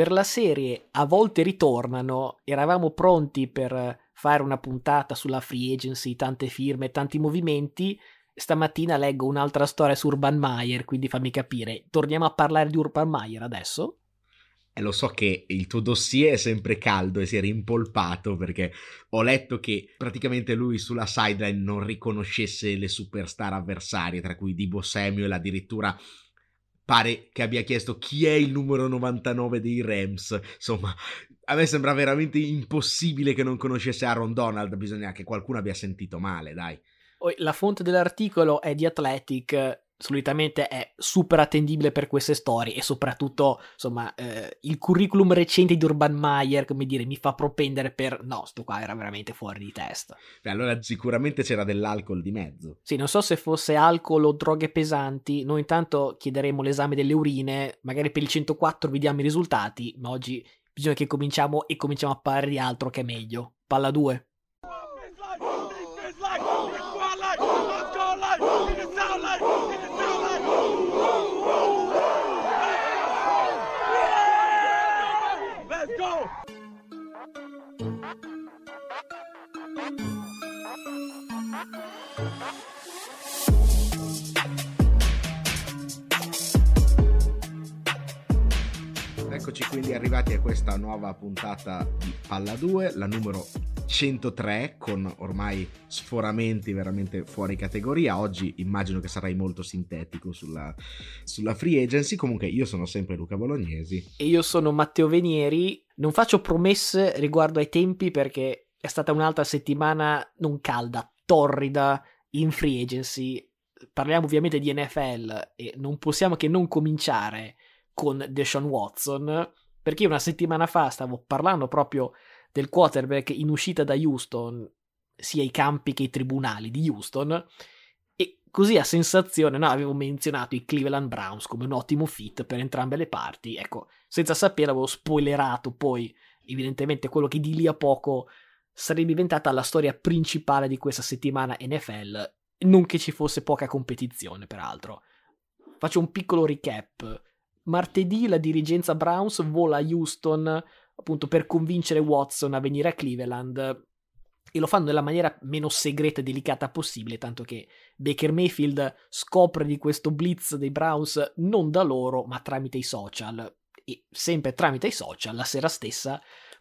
per la serie a volte ritornano, eravamo pronti per fare una puntata sulla free agency, tante firme, tanti movimenti. Stamattina leggo un'altra storia su Urban Meyer, quindi fammi capire, torniamo a parlare di Urban Meyer adesso? E lo so che il tuo dossier è sempre caldo e si è rimpolpato perché ho letto che praticamente lui sulla sideline non riconoscesse le superstar avversarie, tra cui Dibo Samuel addirittura pare che abbia chiesto chi è il numero 99 dei Rams. Insomma, a me sembra veramente impossibile che non conoscesse Aaron Donald, bisogna che qualcuno abbia sentito male, dai. La fonte dell'articolo è di Athletic, solitamente è super attendibile per queste storie e soprattutto, insomma, eh, il curriculum recente di Urban Meyer, come dire, mi fa propendere per no, sto qua era veramente fuori di testa. Beh, allora sicuramente c'era dell'alcol di mezzo. Sì, non so se fosse alcol o droghe pesanti, noi intanto chiederemo l'esame delle urine, magari per il 104 vediamo i risultati, ma oggi bisogna che cominciamo e cominciamo a parlare di altro che è meglio. Palla 2. Eccoci quindi arrivati a questa nuova puntata di Palla 2, la numero 103 con ormai sforamenti veramente fuori categoria. Oggi immagino che sarai molto sintetico sulla, sulla free agency. Comunque io sono sempre Luca Bolognesi. E io sono Matteo Venieri. Non faccio promesse riguardo ai tempi perché è stata un'altra settimana non calda, torrida in free agency. Parliamo ovviamente di NFL e non possiamo che non cominciare con Deshaun Watson perché una settimana fa stavo parlando proprio del quarterback in uscita da Houston, sia i campi che i tribunali di Houston, e così a sensazione no, avevo menzionato i Cleveland Browns come un ottimo fit per entrambe le parti, ecco, senza sapere avevo spoilerato poi evidentemente quello che di lì a poco sarebbe diventata la storia principale di questa settimana NFL, non che ci fosse poca competizione peraltro. Faccio un piccolo recap. Martedì la dirigenza Browns vola a Houston appunto per convincere Watson a venire a Cleveland e lo fanno nella maniera meno segreta e delicata possibile, tanto che Baker Mayfield scopre di questo blitz dei Browns non da loro, ma tramite i social. E sempre tramite i social, la sera stessa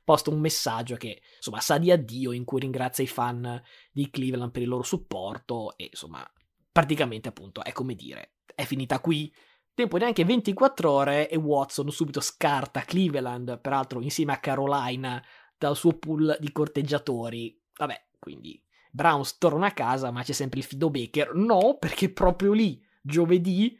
posta un messaggio che insomma sa di addio in cui ringrazia i fan di Cleveland per il loro supporto e insomma praticamente appunto è come dire è finita qui Tempo neanche 24 ore e Watson subito scarta Cleveland, peraltro insieme a Carolina, dal suo pool di corteggiatori. Vabbè, quindi Browns torna a casa, ma c'è sempre il fido Baker. No, perché proprio lì, giovedì,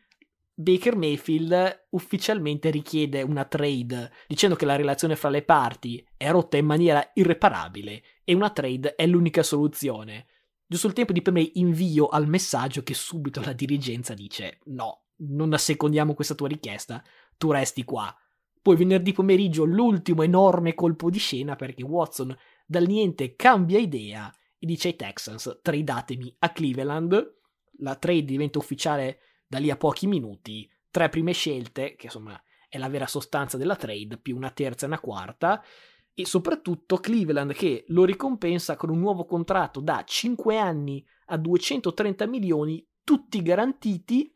Baker Mayfield ufficialmente richiede una trade, dicendo che la relazione fra le parti è rotta in maniera irreparabile e una trade è l'unica soluzione. Giusto il tempo di premere invio al messaggio che subito la dirigenza dice no, non assecondiamo questa tua richiesta, tu resti qua. Poi venerdì pomeriggio l'ultimo enorme colpo di scena perché Watson dal niente cambia idea e dice ai Texans tradatemi a Cleveland. La trade diventa ufficiale da lì a pochi minuti. Tre prime scelte, che insomma è la vera sostanza della trade, più una terza e una quarta. E soprattutto Cleveland che lo ricompensa con un nuovo contratto da 5 anni a 230 milioni, tutti garantiti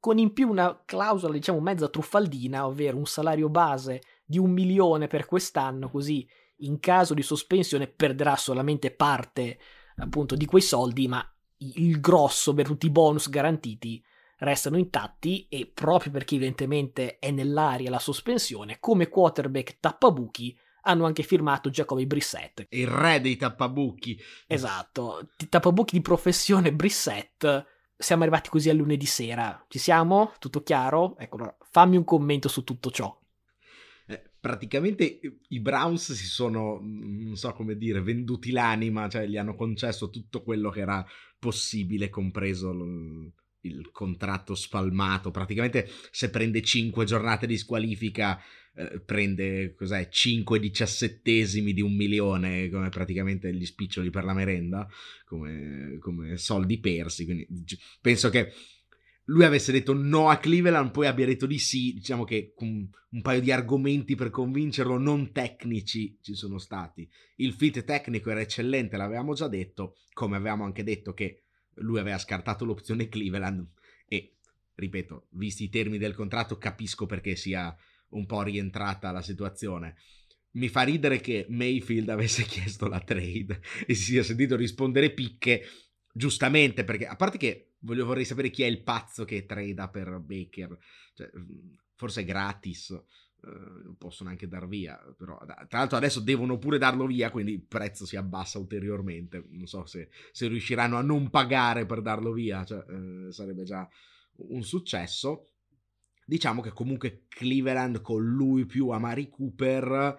con in più una clausola, diciamo, mezza truffaldina, ovvero un salario base di un milione per quest'anno, così in caso di sospensione perderà solamente parte appunto di quei soldi, ma il grosso per tutti i bonus garantiti restano intatti e proprio perché evidentemente è nell'aria la sospensione, come quarterback tappabuchi hanno anche firmato Giacobi Brissett. Il re dei tappabuchi. Esatto, tappabuchi di professione Brissett siamo arrivati così a lunedì sera. Ci siamo? Tutto chiaro? Ecco, allora, fammi un commento su tutto ciò. Eh, praticamente i Browns si sono, non so come dire, venduti l'anima, cioè gli hanno concesso tutto quello che era possibile, compreso l- il contratto spalmato. Praticamente se prende 5 giornate di squalifica eh, prende cos'è, 5 diciassettesimi di un milione come praticamente gli spiccioli per la merenda come, come soldi persi quindi penso che lui avesse detto no a Cleveland, poi abbia detto di sì, diciamo che un, un paio di argomenti per convincerlo non tecnici ci sono stati. Il fit tecnico era eccellente, l'avevamo già detto, come avevamo anche detto che lui aveva scartato l'opzione Cleveland e, ripeto, visti i termini del contratto capisco perché sia un po' rientrata la situazione. Mi fa ridere che Mayfield avesse chiesto la trade e si sia sentito rispondere picche, giustamente, perché a parte che voglio, vorrei sapere chi è il pazzo che trada per Baker, cioè, forse gratis, eh, possono anche dar via, però tra l'altro adesso devono pure darlo via, quindi il prezzo si abbassa ulteriormente, non so se, se riusciranno a non pagare per darlo via, cioè, eh, sarebbe già un successo. Diciamo che comunque Cleveland con lui più Amari Cooper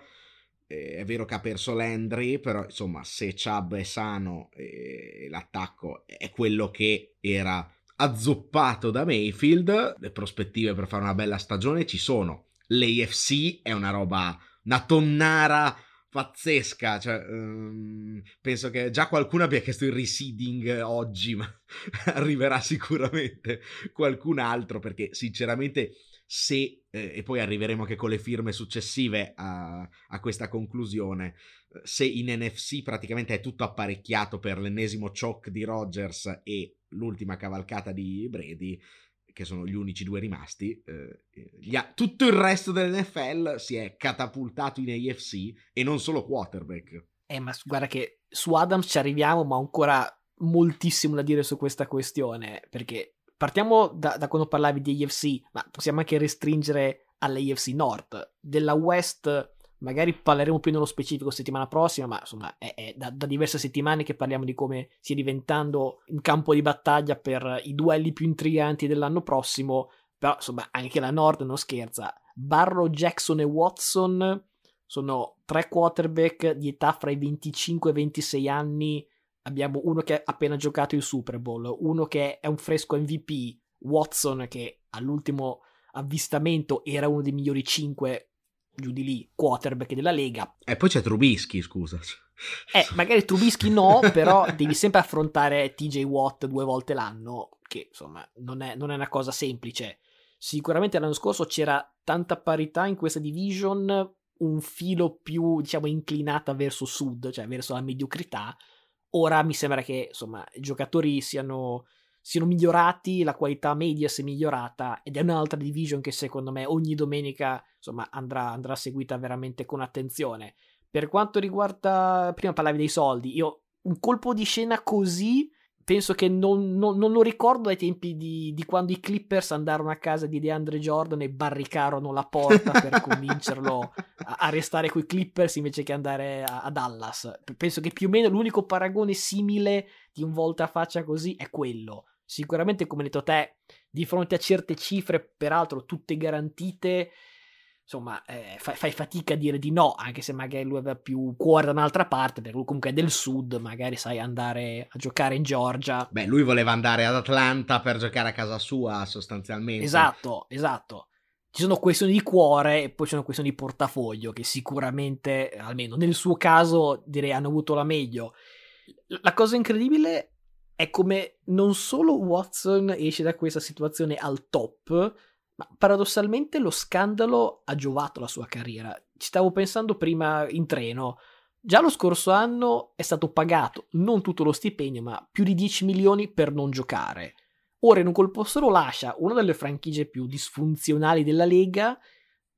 eh, è vero che ha perso Landry, però insomma se Chubb è sano e l'attacco è quello che era azzoppato da Mayfield, le prospettive per fare una bella stagione ci sono. L'AFC è una roba, una tonnara pazzesca. Cioè, um, penso che già qualcuno abbia chiesto il reseeding oggi, ma arriverà sicuramente qualcun altro perché sinceramente se, eh, e poi arriveremo anche con le firme successive a, a questa conclusione, se in NFC praticamente è tutto apparecchiato per l'ennesimo choke di Rodgers e l'ultima cavalcata di Brady, che sono gli unici due rimasti, eh, ha, tutto il resto dell'NFL si è catapultato in AFC e non solo quarterback. Eh, ma guarda che su Adams ci arriviamo, ma ho ancora moltissimo da dire su questa questione, perché partiamo da, da quando parlavi di AFC, ma possiamo anche restringere all'AFC North. Della West magari parleremo più nello specifico settimana prossima, ma insomma è, è da, da, diverse settimane che parliamo di come stia diventando un campo di battaglia per i duelli più intriganti dell'anno prossimo, però insomma anche la Nord non scherza. Barrow, Jackson e Watson sono tre quarterback di età fra i 25 e i 26 anni. Abbiamo uno che ha appena giocato il Super Bowl, uno che è un fresco MVP, Watson che all'ultimo avvistamento era uno dei migliori 5 giù di lì, quarterback della Lega. E poi c'è Trubisky, scusa. Eh, magari Trubisky no, però devi sempre affrontare TJ Watt due volte l'anno, che insomma non è, non è una cosa semplice. Sicuramente l'anno scorso c'era tanta parità in questa division, un filo più, diciamo, inclinata verso sud, cioè verso la mediocrità. Ora mi sembra che, insomma, i giocatori siano siano migliorati, la qualità media si è migliorata ed è un'altra division che secondo me ogni domenica insomma, andrà, andrà seguita veramente con attenzione. Per quanto riguarda, prima parlavi dei soldi, io un colpo di scena così penso che non, non, non, lo ricordo ai tempi di, di, quando i Clippers andarono a casa di DeAndre Jordan e barricarono la porta per convincerlo a, a restare coi Clippers invece che andare a, a, Dallas. Penso che più o meno l'unico paragone simile di un volta a faccia così è quello sicuramente come hai detto te, di fronte a certe cifre, peraltro tutte garantite, insomma, eh, fai, fai, fatica a dire di no, anche se magari lui aveva più cuore da un'altra parte, perché lui comunque è del sud, magari sai andare a giocare in Georgia. Beh, lui voleva andare ad Atlanta per giocare a casa sua, sostanzialmente. Esatto, esatto. Ci sono questioni di cuore e poi ci sono questioni di portafoglio che sicuramente, almeno nel suo caso, direi hanno avuto la meglio. La cosa incredibile è come non solo Watson esce da questa situazione al top, ma paradossalmente lo scandalo ha giovato la sua carriera. Ci stavo pensando prima in treno. Già lo scorso anno è stato pagato non tutto lo stipendio, ma più di 10 milioni per non giocare. Ora in un colpo solo lascia una delle franchigie più disfunzionali della Lega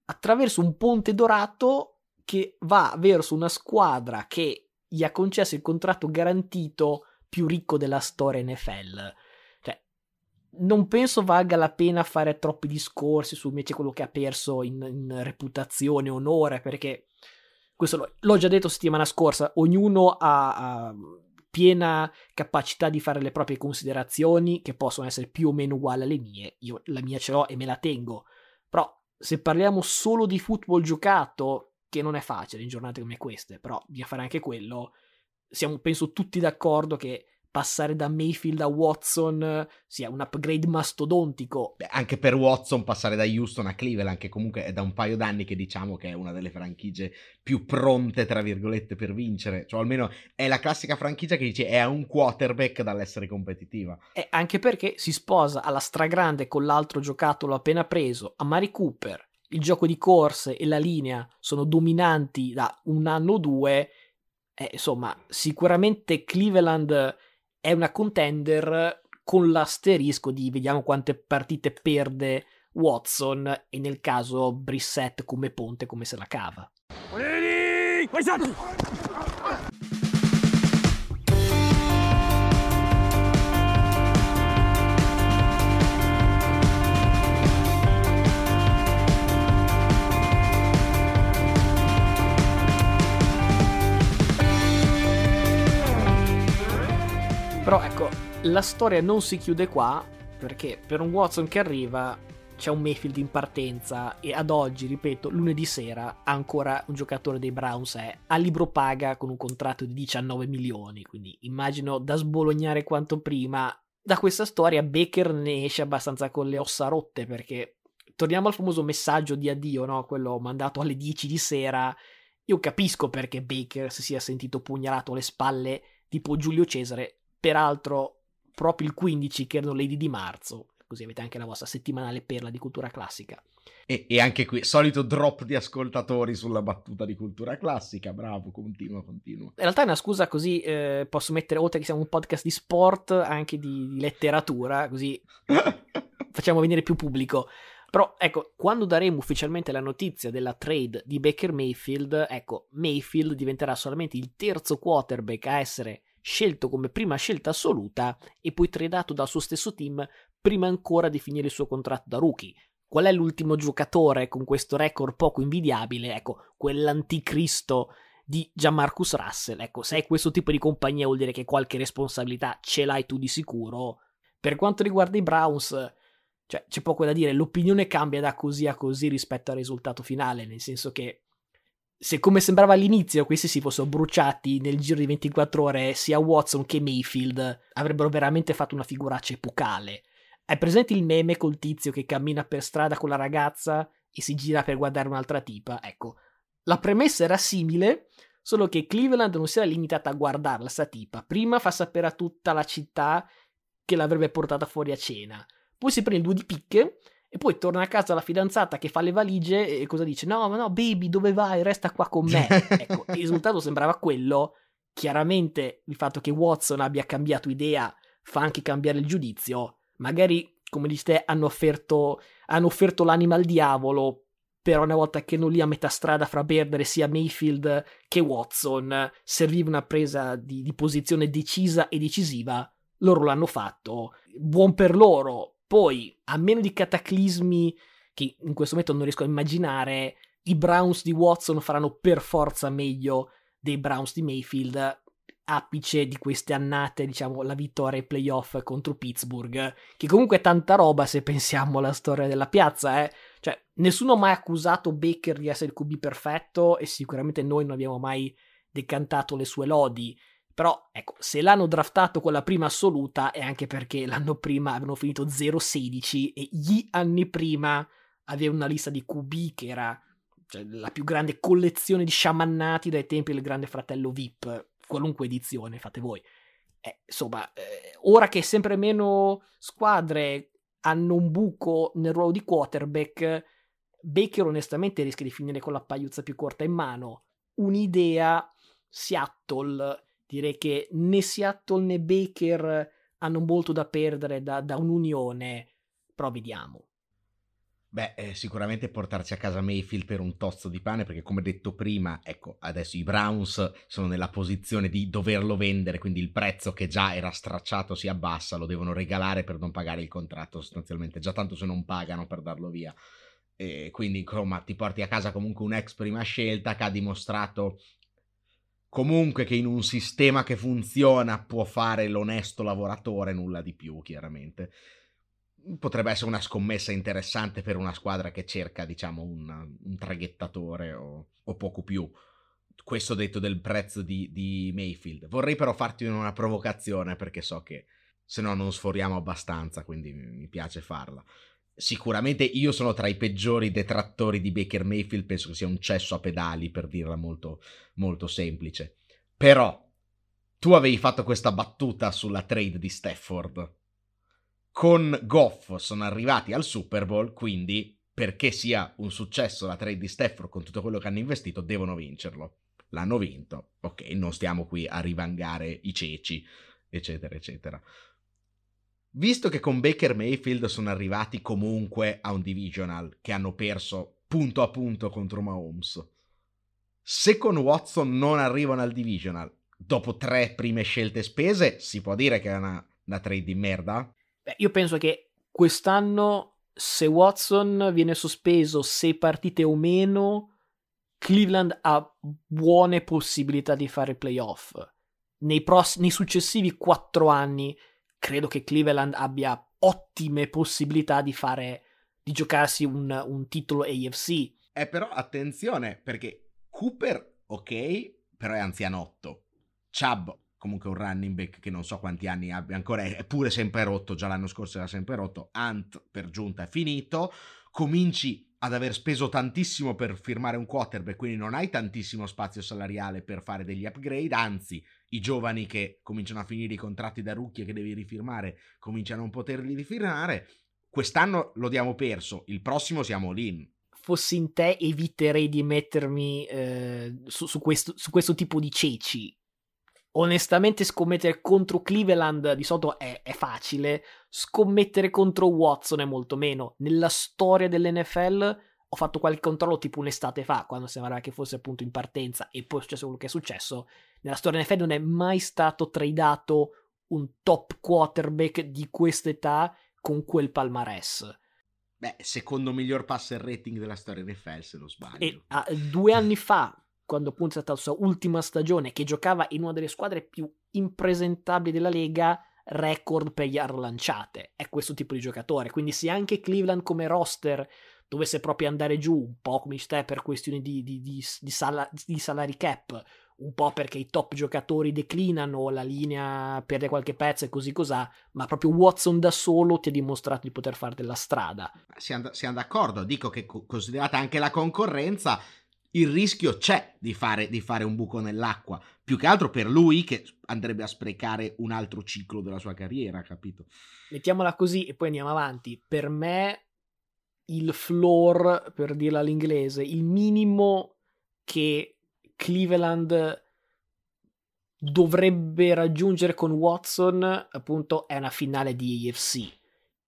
attraverso un ponte dorato che va verso una squadra che gli ha concesso il contratto garantito più ricco della storia NFL. Cioè, non penso valga la pena fare troppi discorsi su invece quello che ha perso in, in reputazione, onore, perché questo lo, l'ho già detto settimana scorsa, ognuno ha, ha piena capacità di fare le proprie considerazioni che possono essere più o meno uguali alle mie. Io la mia ce l'ho e me la tengo. Però se parliamo solo di football giocato, che non è facile in giornate come queste, però bisogna fare anche quello, siamo penso tutti d'accordo che passare da Mayfield a Watson sia un upgrade mastodontico. Beh, anche per Watson passare da Houston a Cleveland, che comunque è da un paio d'anni che diciamo che è una delle franchigie più pronte, tra virgolette, per vincere. Cioè, almeno è la classica franchigia che dice è a un quarterback dall'essere competitiva. E anche perché si sposa alla stragrande con l'altro giocattolo appena preso, a Mari Cooper. Il gioco di corse e la linea sono dominanti da un anno o due. Eh, insomma, sicuramente Cleveland è una contender con l'asterisco di vediamo quante partite perde Watson e nel caso Brissett come ponte come se la cava. Però ecco, la storia non si chiude qua, perché per un Watson che arriva c'è un Mayfield in partenza e ad oggi, ripeto, lunedì sera ancora un giocatore dei Browns è a libro paga con un contratto di 19 milioni, quindi immagino da sbolognare quanto prima. Da questa storia Baker ne esce abbastanza con le ossa rotte perché torniamo al famoso messaggio di addio, no? quello mandato alle 10 di sera. Io capisco perché Baker si sia sentito pugnalato alle spalle tipo Giulio Cesare, peraltro proprio il 15 che erano Lady di marzo, così avete anche la vostra settimanale perla di cultura classica. E, e, anche qui, solito drop di ascoltatori sulla battuta di cultura classica, bravo, continua, continua. In realtà è una scusa così eh, posso mettere, oltre che siamo un podcast di sport, anche di, di letteratura, così facciamo venire più pubblico. Però ecco, quando daremo ufficialmente la notizia della trade di Baker Mayfield, ecco, Mayfield diventerà solamente il terzo quarterback a essere scelto come prima scelta assoluta e poi tradato dal suo stesso team prima ancora di finire il suo contratto da rookie. Qual è l'ultimo giocatore con questo record poco invidiabile? Ecco, quell'anticristo di Gianmarcus Russell. Ecco, se hai questo tipo di compagnia vuol dire che qualche responsabilità ce l'hai tu di sicuro. Per quanto riguarda i Browns, cioè, c'è poco da dire, l'opinione cambia da così a così rispetto al risultato finale, nel senso che se come sembrava all'inizio questi si fossero bruciati nel giro di 24 ore sia Watson che Mayfield avrebbero veramente fatto una figuraccia epocale. Hai presente il meme col tizio che cammina per strada con la ragazza e si gira per guardare un'altra tipa? Ecco, la premessa era simile, solo che Cleveland non si era limitata a guardarla sta tipa. Prima fa sapere a tutta la città che l'avrebbe portata fuori a cena. Poi si prende due di picche e poi torna a casa la fidanzata che fa le valigie e cosa dice? No, ma no, baby, dove vai? Resta qua con me. ecco, il risultato sembrava quello. Chiaramente il fatto che Watson abbia cambiato idea fa anche cambiare il giudizio. Magari, come dici te, hanno offerto, hanno offerto l'anima al diavolo, però una volta che non lì a metà strada fra perdere sia Mayfield che Watson, serviva una presa di, di posizione decisa e decisiva. Loro l'hanno fatto. Buon per loro, poi, a meno di cataclismi che in questo momento non riesco a immaginare, i Browns di Watson faranno per forza meglio dei Browns di Mayfield, apice di queste annate, diciamo, la vittoria ai playoff contro Pittsburgh, che comunque è tanta roba se pensiamo alla storia della piazza, eh. Cioè, nessuno ha mai accusato Baker di essere il QB perfetto e sicuramente noi non abbiamo mai decantato le sue lodi. Però, ecco, se l'hanno draftato con la prima assoluta è anche perché l'anno prima avevano finito 0-16 e gli anni prima aveva una lista di QB che era cioè, la più grande collezione di sciamannati dai tempi del grande fratello VIP, qualunque edizione, fate voi. Eh, insomma, eh, ora che sempre meno squadre hanno un buco nel ruolo di quarterback, Baker onestamente rischia di finire con la pagliuzza più corta in mano. Un'idea Seattle direi che né Seattle né Baker hanno molto da perdere da, da un'unione, però vediamo. Beh, eh, sicuramente portarci a casa Mayfield per un tozzo di pane, perché come detto prima, ecco, adesso i Browns sono nella posizione di doverlo vendere, quindi il prezzo che già era stracciato si abbassa, lo devono regalare per non pagare il contratto sostanzialmente, già tanto se non pagano per darlo via. E quindi, insomma, ti porti a casa comunque un ex prima scelta che ha dimostrato comunque che in un sistema che funziona può fare l'onesto lavoratore, nulla di più, chiaramente. Potrebbe essere una scommessa interessante per una squadra che cerca, diciamo, un, un traghettatore o, o poco più. questo detto del prezzo di, di Mayfield. Vorrei però farti una provocazione perché so che se no non sforiamo abbastanza, quindi mi piace farla. Sicuramente io sono tra i peggiori detrattori di Baker Mayfield, penso che sia un cesso a pedali per dirla molto, molto semplice. Però tu avevi fatto questa battuta sulla trade di Stafford. Con Goff sono arrivati al Super Bowl, quindi perché sia un successo la trade di Stafford con tutto quello che hanno investito, devono vincerlo. L'hanno vinto, ok, non stiamo qui a rivangare i ceci, eccetera, eccetera. Visto che con Baker Mayfield sono arrivati comunque a un divisional che hanno perso punto a punto contro Mahomes, se con Watson non arrivano al divisional, dopo tre prime scelte spese, si può dire che è una, una trade di merda? Beh, io penso che quest'anno, se Watson viene sospeso sei partite o meno, Cleveland ha buone possibilità di fare playoff. Nei, pross- nei successivi quattro anni, credo che Cleveland abbia ottime possibilità di fare di giocarsi un, un titolo AFC. Eh, però attenzione, perché Cooper, ok, però è anzianotto. Chubb, comunque un running back che non so quanti anni abbia ancora, è pure sempre rotto, già l'anno scorso era sempre rotto, Ant per giunta è finito, cominci ad aver speso tantissimo per firmare un quarterback, quindi non hai tantissimo spazio salariale per fare degli upgrade, anzi i giovani che cominciano a finire i contratti da rookie che devi rifirmare cominciano a non poterli rifirmare, quest'anno lo diamo perso, il prossimo siamo lì. Fossi in te eviterei di mettermi eh, su, su, questo, su questo tipo di ceci onestamente scommettere contro Cleveland di solito è, è, facile, scommettere contro Watson è molto meno. Nella storia dell'NFL ho fatto qualche controllo tipo un'estate fa, quando sembrava che fosse appunto in partenza e poi è successo quello che è successo. Nella storia dell'NFL non è mai stato tradato un top quarterback di quest'età con quel palmarès. Beh, secondo miglior passer rating della storia NFL, se non sbaglio. E, ah, due anni fa, quando appunto è stata la sua ultima stagione, che giocava in una delle squadre più impresentabili della Lega, record per yard lanciate. È questo tipo di giocatore. Quindi se anche Cleveland come roster dovesse proprio andare giù, un po' come te per questioni di, di, di, di, sala, di salary cap, un po' perché i top giocatori declinano, la linea perde qualche pezzo e così cos'ha, ma proprio Watson da solo ti ha dimostrato di poter fare della strada. Siamo, siamo d'accordo, dico che considerata anche la concorrenza, il rischio c'è di fare, di fare, un buco nell'acqua. Più che altro per lui che andrebbe a sprecare un altro ciclo della sua carriera, capito? Mettiamola così e poi andiamo avanti. Per me il floor, per dirla all'inglese, il minimo che Cleveland dovrebbe raggiungere con Watson, appunto, è una finale di AFC.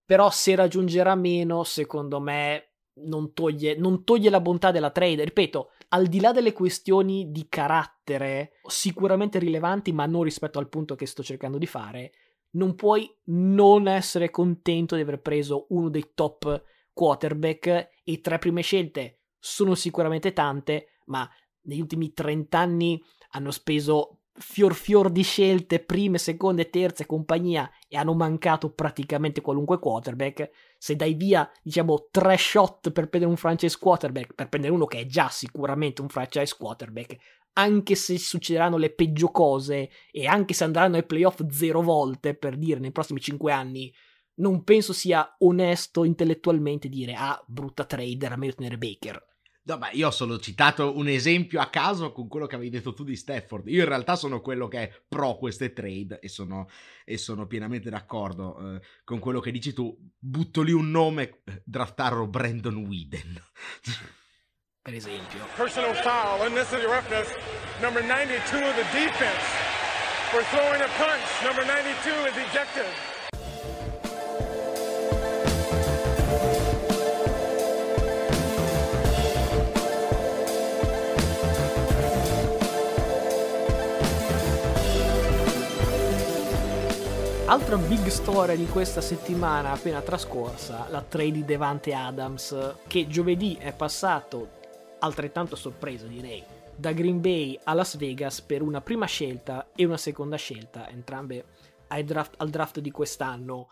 Però se raggiungerà meno, secondo me non toglie, non toglie la bontà della trade. Ripeto, al di là delle questioni di carattere, sicuramente rilevanti, ma non rispetto al punto che sto cercando di fare, non puoi non essere contento di aver preso uno dei top quarterback e tre prime scelte sono sicuramente tante, ma negli ultimi 30 anni hanno speso fior fior di scelte, prime, seconde, terze, compagnia, e hanno mancato praticamente qualunque quarterback. Se dai via, diciamo, tre shot per prendere un franchise quarterback, per prendere uno che è già sicuramente un franchise quarterback, anche se succederanno le peggio cose e anche se andranno ai playoff zero volte, per dire, nei prossimi cinque anni, non penso sia onesto intellettualmente dire, ah, brutta trade, era meglio tenere Baker. No, beh, io ho solo citato un esempio a caso con quello che avevi detto tu di Stafford. Io in realtà sono quello che è pro queste trade e sono, e sono pienamente d'accordo eh, con quello che dici tu. Butto lì un nome, draftarlo Brandon Whedon. per esempio. Personal foul, unnecessary roughness, number 92 of the defense. For throwing a punch, number 92 is ejected. Altra big storia di questa settimana appena trascorsa, la trade di Devante Adams, che giovedì è passato, altrettanto sorpreso direi, da Green Bay a Las Vegas per una prima scelta e una seconda scelta, entrambe draft, al draft di quest'anno.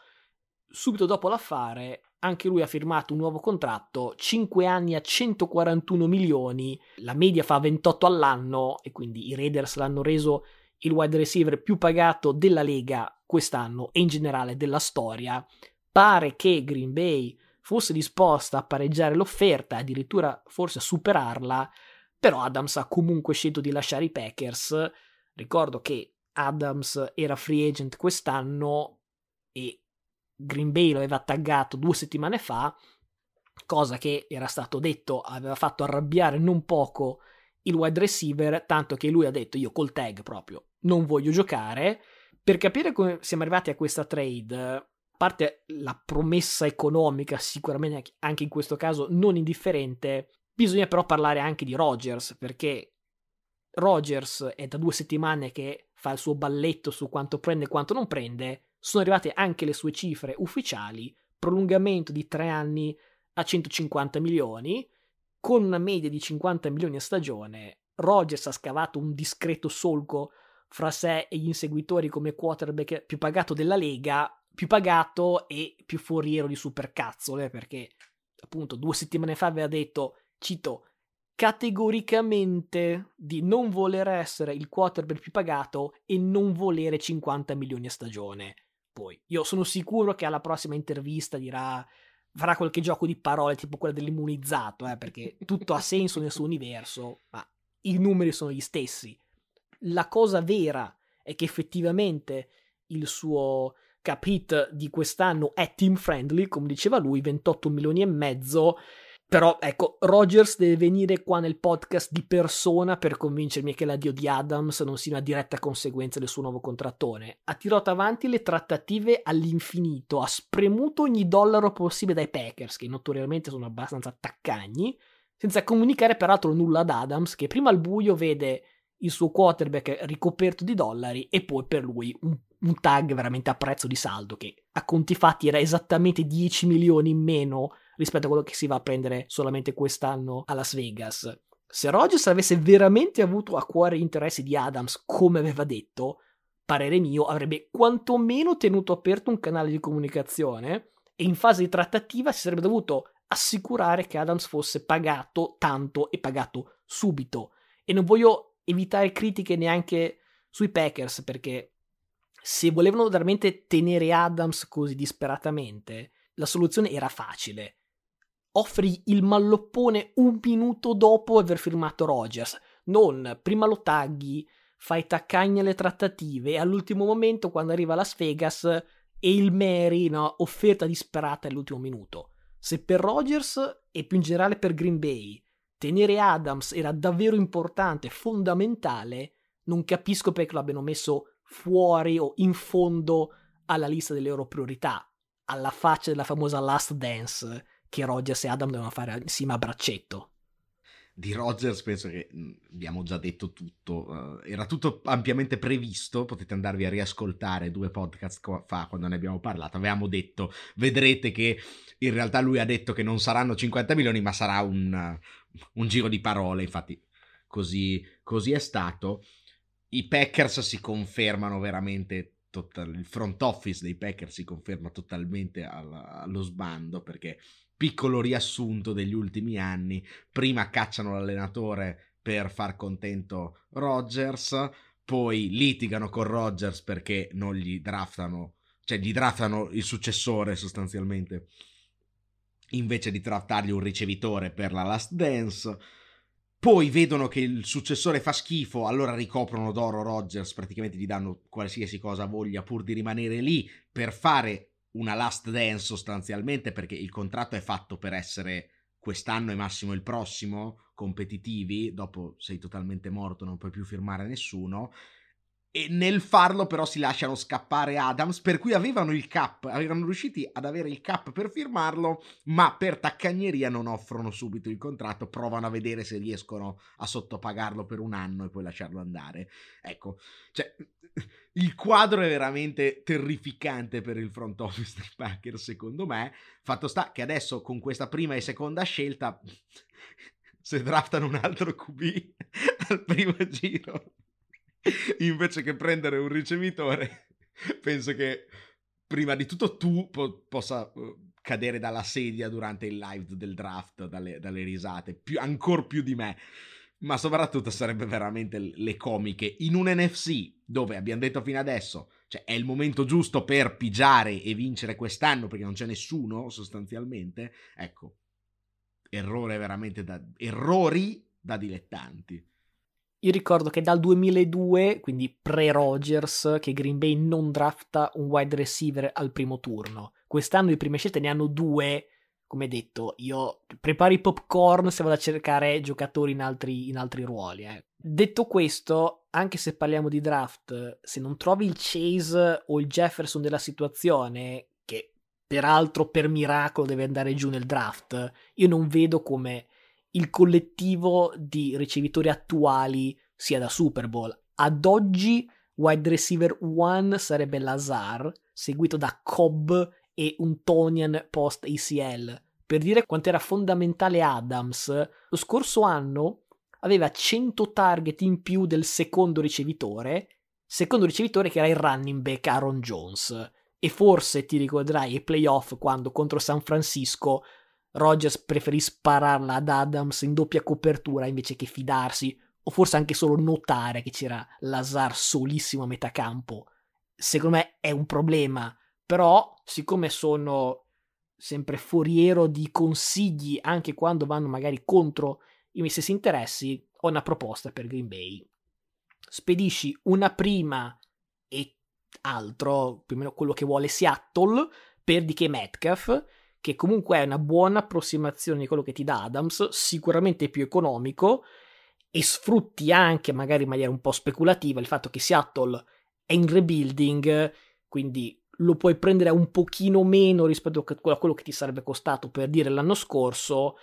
subito dopo l'affare anche lui ha firmato un nuovo contratto, 5 anni a 141 milioni, la media fa 28 all'anno e quindi i Raiders l'hanno reso il wide receiver più pagato della Lega quest'anno e in generale della storia. Pare che Green Bay fosse disposta a pareggiare l'offerta, addirittura forse a superarla, però Adams ha comunque scelto di lasciare i Packers. Ricordo che Adams era free agent quest'anno e Green Bay lo aveva taggato due settimane fa, cosa che era stato detto aveva fatto arrabbiare non poco il wide receiver, tanto che lui ha detto io col tag proprio non voglio giocare. Per capire come siamo arrivati a questa trade, a parte la promessa economica, sicuramente anche in questo caso non indifferente, bisogna però parlare anche di Rogers, perché Rogers è da due settimane che fa il suo balletto su quanto prende e quanto non prende, sono arrivate anche le sue cifre ufficiali, prolungamento di tre anni a 150 milioni, con una media di 50 milioni a stagione, Rogers ha scavato un discreto solco fra sé e gli inseguitori come quarterback più pagato della Lega, più pagato e più foriero di supercazzole, perché appunto due settimane fa aveva detto, cito, categoricamente di non voler essere il quarterback più pagato e non volere 50 milioni a stagione. Poi, io sono sicuro che alla prossima intervista dirà farà qualche gioco di parole tipo quella dell'immunizzato, eh, perché tutto ha senso nel suo universo, ma i numeri sono gli stessi. La cosa vera è che effettivamente il suo cap hit di quest'anno è team friendly, come diceva lui, 28 milioni e mezzo. Però ecco, Rogers deve venire qua nel podcast di persona per convincermi che l'addio di Adams non sia una diretta conseguenza del suo nuovo contrattone. Ha tirato avanti le trattative all'infinito, ha spremuto ogni dollaro possibile dai Packers, che notoriamente sono abbastanza taccagni, senza comunicare peraltro nulla ad Adams, che prima al buio vede il suo quarterback ricoperto di dollari e poi per lui un, un tag veramente a prezzo di saldo, che a conti fatti era esattamente 10 milioni in meno rispetto a quello che si va a prendere solamente quest'anno a Las Vegas. Se Rogers avesse veramente avuto a cuore gli interessi di Adams, come aveva detto, parere mio, avrebbe quantomeno tenuto aperto un canale di comunicazione e in fase di trattativa si sarebbe dovuto assicurare che Adams fosse pagato tanto e pagato subito. E non voglio evitare critiche neanche sui Packers perché se volevano veramente tenere Adams così disperatamente, la soluzione era facile offri il malloppone un minuto dopo aver firmato Rogers. Non prima lo tagghi, fai taccagni alle trattative e all'ultimo momento, quando arriva Las Vegas, e il Mary, no, offerta disperata all'ultimo minuto. Se per Rogers e più in generale per Green Bay tenere Adams era davvero importante, fondamentale, non capisco perché lo abbiano messo fuori o in fondo alla lista delle loro priorità, alla faccia della famosa Last Dance che Rogers e Adam devono fare insieme a braccetto. Di Rogers penso che abbiamo già detto tutto, uh, era tutto ampiamente previsto, potete andarvi a riascoltare due podcast fa quando ne abbiamo parlato, avevamo detto, vedrete che in realtà lui ha detto che non saranno 50 milioni ma sarà un, un giro di parole, infatti così, così è stato. I Packers si confermano veramente Total, il front office dei Packers si conferma totalmente allo sbando perché piccolo riassunto degli ultimi anni. Prima cacciano l'allenatore per far contento Rodgers, poi litigano con Rodgers perché non gli draftano, cioè gli draftano il successore sostanzialmente, invece di draftargli un ricevitore per la Last Dance. Poi vedono che il successore fa schifo, allora ricoprono d'oro Rodgers, praticamente gli danno qualsiasi cosa voglia pur di rimanere lì per fare una last dance sostanzialmente perché il contratto è fatto per essere quest'anno e massimo il prossimo competitivi, dopo sei totalmente morto, non puoi più firmare nessuno e nel farlo però si lasciano scappare Adams, per cui avevano il cap, avevano riusciti ad avere il cap per firmarlo, ma per taccagneria non offrono subito il contratto, provano a vedere se riescono a sottopagarlo per un anno e poi lasciarlo andare. Ecco, cioè il quadro è veramente terrificante per il front office dei Packers, secondo me. Fatto sta che adesso con questa prima e seconda scelta se draftano un altro QB al primo giro invece che prendere un ricevitore, penso che prima di tutto tu po- possa uh, cadere dalla sedia durante il live del draft dalle, dalle risate, più, ancora più di me. Ma soprattutto sarebbe veramente le comiche in un NFC dove abbiamo detto fino adesso, cioè è il momento giusto per pigiare e vincere quest'anno perché non c'è nessuno sostanzialmente. Ecco, errore veramente da errori da dilettanti. Io ricordo che dal 2002, quindi pre-Rogers, che Green Bay non drafta un wide receiver al primo turno. Quest'anno di prime scelte ne hanno due. Come detto, io preparo i popcorn se vado a cercare giocatori in altri, in altri ruoli. Eh. Detto questo, anche se parliamo di draft, se non trovi il Chase o il Jefferson della situazione, che peraltro per miracolo deve andare giù nel draft, io non vedo come il collettivo di ricevitori attuali sia da Super Bowl. Ad oggi wide receiver 1 sarebbe Lazar, seguito da Cobb e un Tonian post ACL. Per dire quanto era fondamentale Adams, lo scorso anno aveva 100 target in più del secondo ricevitore, secondo ricevitore che era il running back Aaron Jones. E forse ti ricorderai ai playoff quando contro San Francisco Rogers preferì spararla ad Adams in doppia copertura invece che fidarsi, o forse anche solo notare che c'era Lazar solissimo a metà campo. Secondo me è un problema, però siccome sono sempre foriero di consigli anche quando vanno magari contro i miei stessi interessi, ho una proposta per Green Bay. Spedisci una prima e altro, più o meno quello che vuole Seattle, per DK Metcalf, che comunque è una buona approssimazione di quello che ti dà Adams, sicuramente più economico, e sfrutti anche, magari in maniera un po' speculativa, il fatto che Seattle è in rebuilding, quindi lo puoi prendere un pochino meno rispetto a quello che ti sarebbe costato per dire l'anno scorso.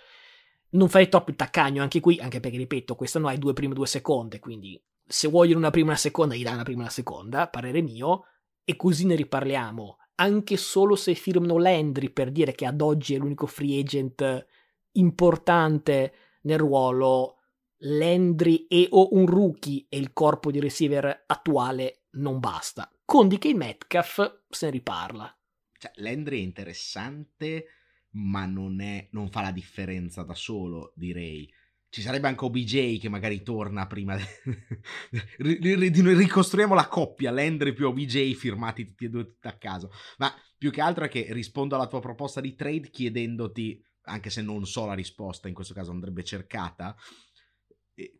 Non fai troppo il taccagno anche qui, anche perché, ripeto, quest'anno hai due prime e due seconde, quindi se vogliono una prima e una seconda, gli dai una prima e una seconda, parere mio, e così ne riparliamo anche solo se firmano Landry per dire che ad oggi è l'unico free agent importante nel ruolo, Landry e o un rookie e il corpo di receiver attuale non basta. Con DK Metcalf se ne riparla. Cioè, Landry è interessante, ma non, è, non fa la differenza da solo, direi ci sarebbe anche OBJ che magari torna prima. Ricostruiamo la coppia, Landry più OBJ firmati tutti e due tutti a caso. Ma più che altro è che rispondo alla tua proposta di trade chiedendoti, anche se non so la risposta, in questo caso andrebbe cercata,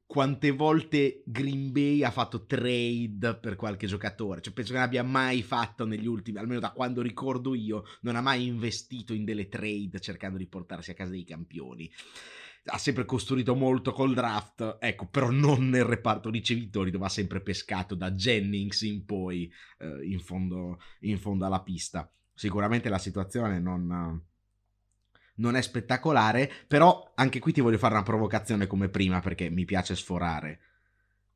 quante volte Green Bay ha fatto trade per qualche giocatore. Cioè, penso che non abbia mai fatto negli ultimi, almeno da quando ricordo io, non ha mai investito in delle trade cercando di portarsi a casa dei campioni ha sempre costruito molto col draft, ecco, però non nel reparto ricevitori dove ha sempre pescato da Jennings in poi eh, in, fondo, in, fondo, alla pista. Sicuramente la situazione non, non è spettacolare, però anche qui ti voglio fare una provocazione come prima perché mi piace sforare.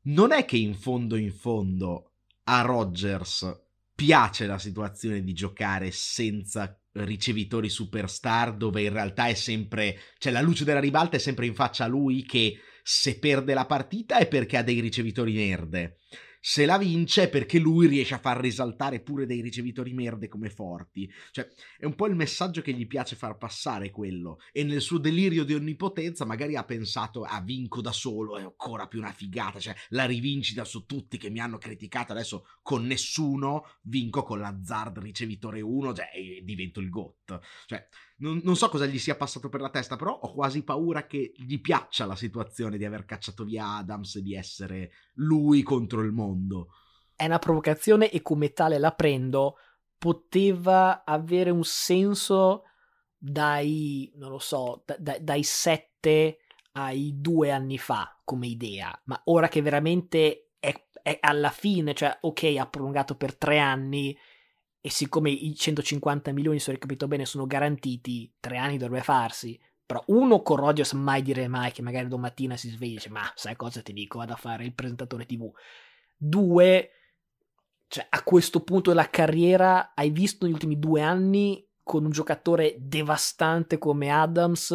Non è che in fondo in fondo a Rodgers piace la situazione di giocare senza ricevitori superstar dove in realtà è sempre cioè la luce della ribalta è sempre in faccia a lui che se perde la partita è perché ha dei ricevitori merde se la vince è perché lui riesce a far risaltare pure dei ricevitori merde come forti. Cioè, è un po' il messaggio che gli piace far passare quello. E nel suo delirio di onnipotenza magari ha pensato, ah, vinco da solo, è ancora più una figata, cioè la rivincita su tutti che mi hanno criticato, adesso con nessuno vinco con l'azzard ricevitore 1, cioè divento il GOT. Cioè, non, non, so cosa gli sia passato per la testa, però ho quasi paura che gli piaccia la situazione di aver cacciato via Adams e di essere lui contro il mondo. È una provocazione e come tale la prendo. Poteva avere un senso dai, non lo so, da, da, dai sette ai due anni fa come idea, ma ora che veramente è, è alla fine, cioè ok, ha prolungato per tre anni e siccome i 150 milioni, se ho capito bene, sono garantiti, tre anni dovrebbe farsi. Però uno con Rogers mai dire mai che magari domattina si sveglia e dice ma sai cosa ti dico, vado a fare il presentatore tv. Due, cioè a questo punto della carriera hai visto negli ultimi due anni con un giocatore devastante come Adams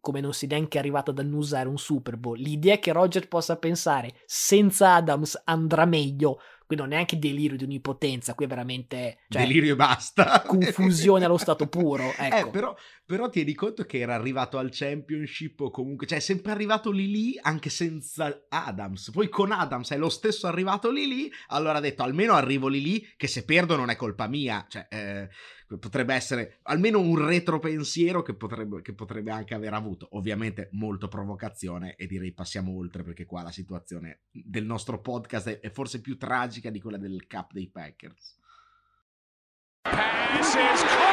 come non si è neanche arrivato ad annusare un Super Bowl. L'idea che Roger possa pensare senza Adams andrà meglio Qui non è neanche delirio di onnipotenza, qui è veramente... Cioè, delirio e basta. Confusione allo stato puro, Eh, ecco. però, però tieni conto che era arrivato al championship o comunque, cioè è sempre arrivato lì lì anche senza Adams. Poi con Adams è lo stesso arrivato lì lì, allora ha detto almeno arrivo lì lì che se perdo non è colpa mia. Cioè, eh, potrebbe essere almeno un retropensiero che potrebbe, che potrebbe anche aver avuto. Ovviamente molto provocazione e direi passiamo oltre perché qua la situazione del nostro podcast è, è forse più tragica di quella del cap dei Packers. Pass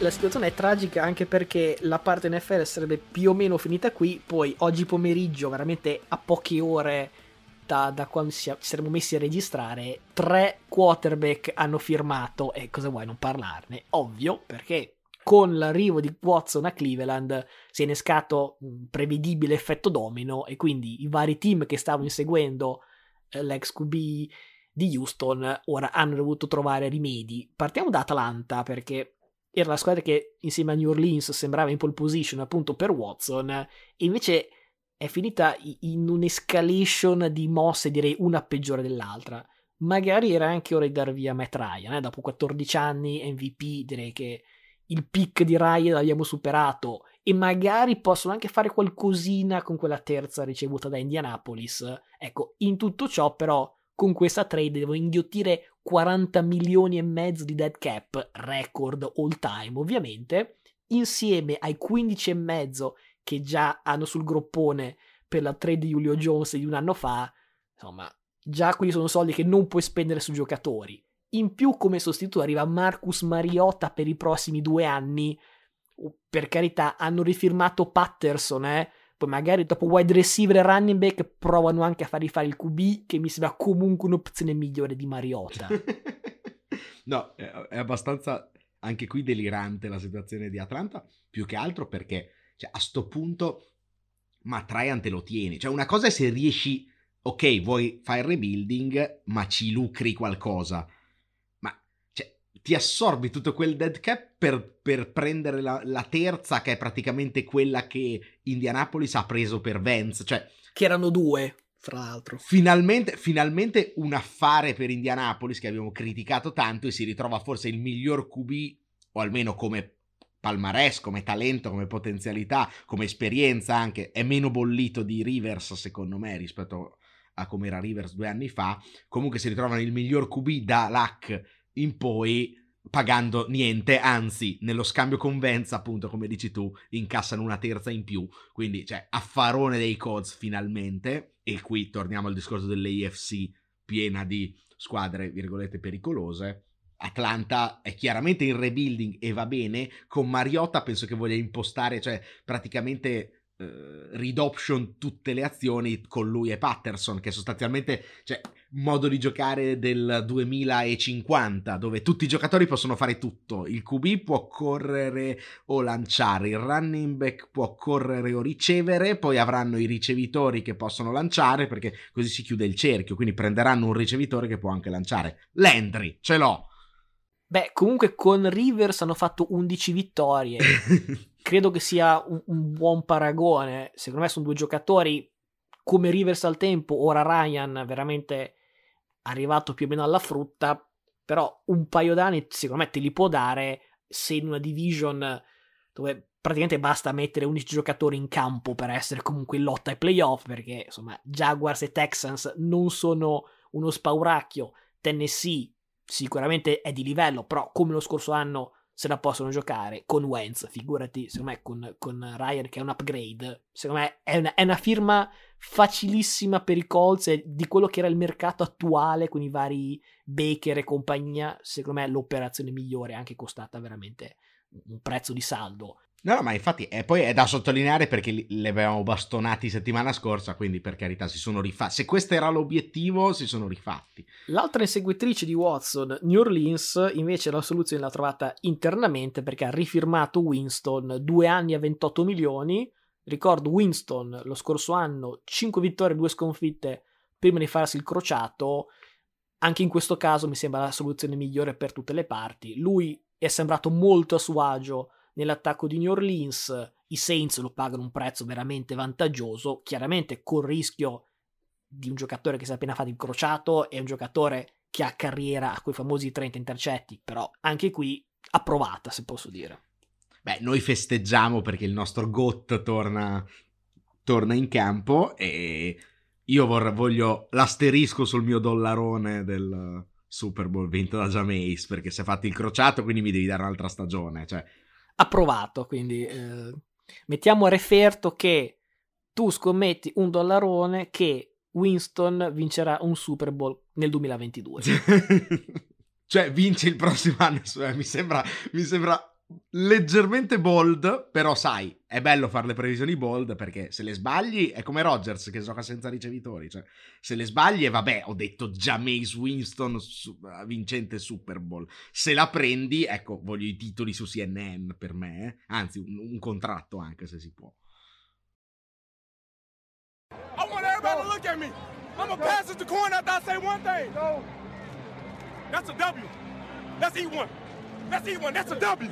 La situazione è tragica anche perché la parte NFL sarebbe più o meno finita qui, poi oggi pomeriggio, veramente a poche ore da, da quando ci saremmo messi a registrare, tre quarterback hanno firmato e cosa vuoi non parlarne? Ovvio, perché con l'arrivo di Watson a Cleveland si è innescato un prevedibile effetto domino e quindi i vari team che stavano inseguendo eh, l'ex QB di Houston ora hanno dovuto trovare rimedi. Partiamo da Atlanta perché era la squadra che insieme a New Orleans sembrava in pole position appunto per Watson e invece è finita in un'escalation di mosse direi una peggiore dell'altra magari era anche ora di dar via Matt Ryan eh? dopo 14 anni MVP direi che il pick di Ryan l'abbiamo superato e magari possono anche fare qualcosina con quella terza ricevuta da Indianapolis ecco in tutto ciò però con questa trade devo inghiottire 40 milioni e mezzo di dead cap, record all time ovviamente, insieme ai 15 e mezzo che già hanno sul groppone per la trade di Julio Jones di un anno fa, insomma, già quelli sono soldi che non puoi spendere su giocatori. In più come sostituto arriva Marcus Mariota per i prossimi due anni, per carità hanno rifirmato Patterson, eh, poi magari dopo wide receiver e running back provano anche a fargli fare il QB, che mi sembra comunque un'opzione migliore di Mariota. no, è abbastanza anche qui delirante la situazione di Atlanta, più che altro perché cioè, a sto punto ma Traian te lo tieni. Cioè una cosa è se riesci, ok, vuoi fare il rebuilding, ma ci lucri qualcosa. Ma cioè, ti assorbi tutto quel dead cap per, per prendere la, la, terza, che è praticamente quella che Indianapolis ha preso per Vance. Cioè, che erano due, fra l'altro. Finalmente, finalmente un affare per Indianapolis che abbiamo criticato tanto e si ritrova forse il miglior QB, o almeno come palmarès, come talento, come potenzialità, come esperienza anche, è meno bollito di Rivers secondo me rispetto a come era Rivers due anni fa, comunque si ritrovano il miglior QB da Luck in poi pagando niente, anzi nello scambio convenza appunto come dici tu incassano una terza in più, quindi cioè affarone dei Codes finalmente. E qui torniamo al discorso dell'AFC piena di squadre virgolette pericolose. Atlanta è chiaramente in rebuilding e va bene. Con Mariota penso che voglia impostare, cioè praticamente eh, read tutte le azioni. Con lui e Patterson, che sostanzialmente cioè modo di giocare del 2050, dove tutti i giocatori possono fare tutto. Il QB può correre o lanciare, il running back può correre o ricevere, poi avranno i ricevitori che possono lanciare, perché così si chiude il cerchio. Quindi prenderanno un ricevitore che può anche lanciare. Landry, ce l'ho. Beh, comunque con Rivers hanno fatto 11 vittorie. Credo che sia un, un, buon paragone. Secondo me sono due giocatori come Rivers al tempo, ora Ryan veramente arrivato più o meno alla frutta, però un paio d'anni secondo me te li può dare se in una division dove praticamente basta mettere 11 giocatori in campo per essere comunque in lotta ai playoff, perché insomma Jaguars e Texans non sono uno spauracchio, Tennessee sicuramente è di livello, però come lo scorso anno se la possono giocare con Wentz, figurati, secondo me con, con Ryan che è un upgrade, secondo me è una, è una, firma facilissima per i Colts e di quello che era il mercato attuale con i vari Baker e compagnia, secondo me l'operazione migliore, anche costata veramente un prezzo di saldo. No, no, ma infatti è, poi è da sottolineare perché li, li avevamo bastonati settimana scorsa, quindi per carità si sono rifatti. Se questo era l'obiettivo, si sono rifatti. L'altra inseguitrice di Watson, New Orleans, invece la soluzione l'ha trovata internamente perché ha rifirmato Winston due anni a 28 milioni. Ricordo Winston lo scorso anno 5 vittorie e 2 sconfitte prima di farsi il crociato, anche in questo caso mi sembra la soluzione migliore per tutte le parti. Lui è sembrato molto a suo agio nell'attacco di New Orleans, i Saints lo pagano un prezzo veramente vantaggioso, chiaramente col rischio di un giocatore che si è appena fatto il crociato e un giocatore che ha carriera a quei famosi 30 intercetti, però anche qui approvata, se posso dire. Beh, noi festeggiamo perché il nostro GOT torna, torna in campo e io vor- voglio l'asterisco sul mio dollarone del Super Bowl vinto da Jameis perché si è fatto il crociato, quindi mi devi dare un'altra stagione. Cioè... Approvato, quindi eh, mettiamo a referto che tu scommetti un dollarone che Winston vincerà un Super Bowl nel 2022. cioè, vince il prossimo anno. Mi sembra, mi sembra leggermente bold, però sai, è bello fare le previsioni bold perché se le sbagli è come Rodgers che gioca senza ricevitori, cioè se le sbagli e vabbè, ho detto Jameis Winston su, vincente Super Bowl. Se la prendi, ecco, voglio i titoli su CNN per me, eh? anzi un, un contratto anche se si può. I want everybody to look at me. I'm gonna pass it to coin after I say one thing. That's a W. Let's eat one. Let's eat one. That's a W.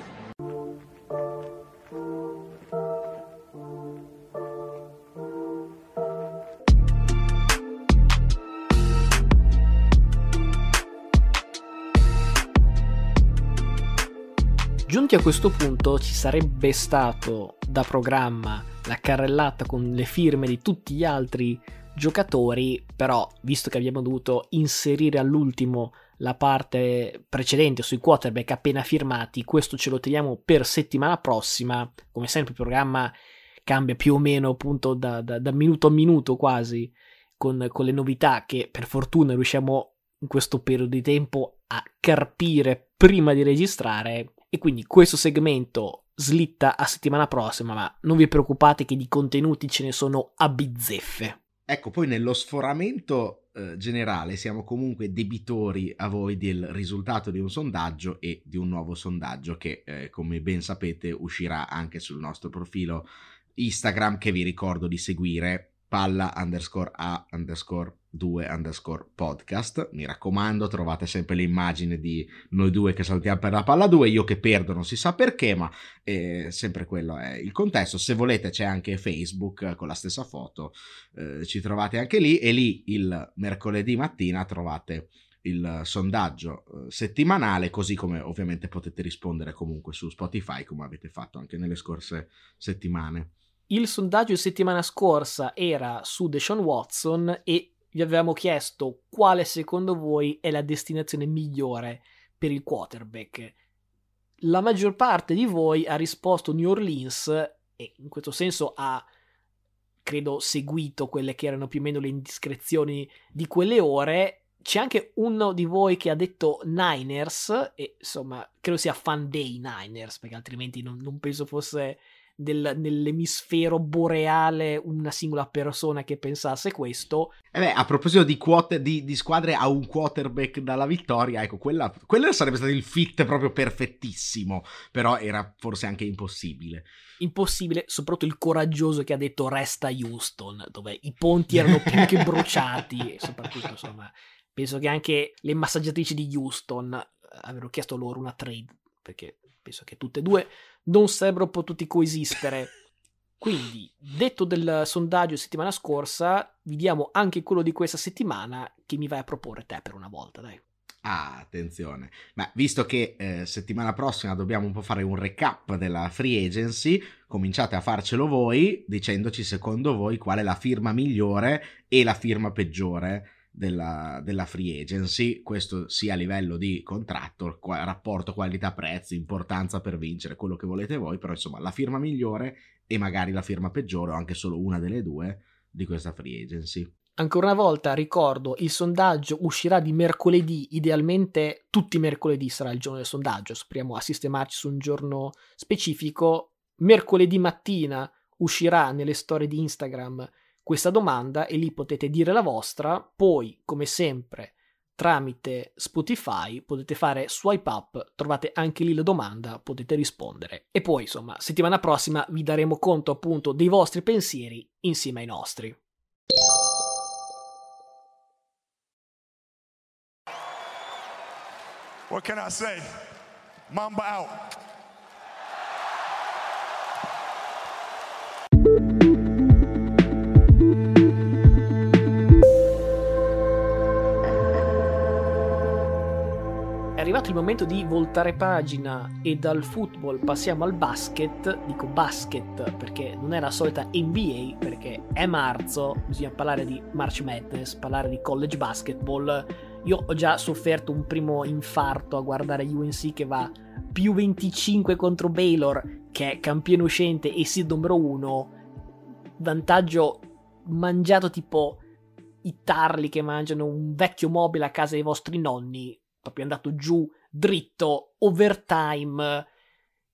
Giunti a questo punto ci sarebbe stato da programma la carrellata con le firme di tutti gli altri giocatori, però visto che abbiamo dovuto inserire all'ultimo la parte precedente sui quarterback appena firmati, questo ce lo teniamo per settimana prossima, come sempre il programma cambia più o meno appunto da, da, da minuto a minuto quasi con, con le novità che per fortuna riusciamo in questo periodo di tempo a carpire prima di registrare e quindi questo segmento slitta a settimana prossima, ma non vi preoccupate che di contenuti ce ne sono a bizzeffe. Ecco, poi nello sforamento eh, generale siamo comunque debitori a voi del risultato di un sondaggio e di un nuovo sondaggio che, eh, come ben sapete, uscirà anche sul nostro profilo Instagram che vi ricordo di seguire palla underscore a underscore 2 underscore podcast. Mi raccomando, trovate sempre l'immagine di noi due che saltiamo per la palla 2, io che perdo non si sa perché, ma eh, sempre quello è il contesto. Se volete c'è anche Facebook con la stessa foto, eh, ci trovate anche lì e lì il mercoledì mattina trovate il sondaggio eh, settimanale, così come ovviamente potete rispondere comunque su Spotify, come avete fatto anche nelle scorse settimane. Il sondaggio settimana scorsa era su Deshaun Watson e vi avevamo chiesto quale secondo voi è la destinazione migliore per il quarterback. La maggior parte di voi ha risposto New Orleans e in questo senso ha credo seguito quelle che erano più o meno le indiscrezioni di quelle ore. C'è anche uno di voi che ha detto Niners e insomma credo sia fan dei Niners perché altrimenti non, non penso fosse del, nell'emisfero boreale una singola persona che pensasse questo. E beh, a proposito di, quote, di, di, squadre a un quarterback dalla vittoria, ecco, quella, quella sarebbe stato il fit proprio perfettissimo, però era forse anche impossibile. Impossibile, soprattutto il coraggioso che ha detto resta Houston, dove i ponti erano più che bruciati, e soprattutto insomma, penso che anche le massaggiatrici di Houston eh, avevano chiesto loro una trade, perché penso che tutte e due non sarebbero potuti coesistere. Quindi, detto del sondaggio settimana scorsa, vi diamo anche quello di questa settimana che mi vai a proporre te per una volta, dai. Ah, attenzione. Ma visto che eh, settimana prossima dobbiamo un po' fare un recap della free agency, cominciate a farcelo voi dicendoci secondo voi qual è la firma migliore e la firma peggiore della, della, free agency, questo sia a livello di contratto, qua, rapporto qualità-prezzo, importanza per vincere, quello che volete voi, però insomma la firma migliore e magari la firma peggiore o anche solo una delle due di questa free agency. Ancora una volta ricordo, il sondaggio uscirà di mercoledì, idealmente tutti i mercoledì sarà il giorno del sondaggio, speriamo a sistemarci su un giorno specifico. Mercoledì mattina uscirà nelle storie di Instagram questa domanda e lì potete dire la vostra, poi come sempre tramite Spotify potete fare swipe up, trovate anche lì la domanda, potete rispondere. E poi, insomma, settimana prossima vi daremo conto appunto dei vostri pensieri insieme ai nostri. What can I say? Mamba out. Arrivato il momento di voltare pagina e dal football passiamo al basket. Dico basket perché non è la solita NBA, perché è marzo, bisogna parlare di March Madness, parlare di college basketball. Io ho già sofferto un primo infarto a guardare UNC che va più 25 contro Baylor, che è campione uscente e seed numero 1. Vantaggio mangiato tipo i tarli che mangiano un vecchio mobile a casa dei vostri nonni proprio andato giù dritto, overtime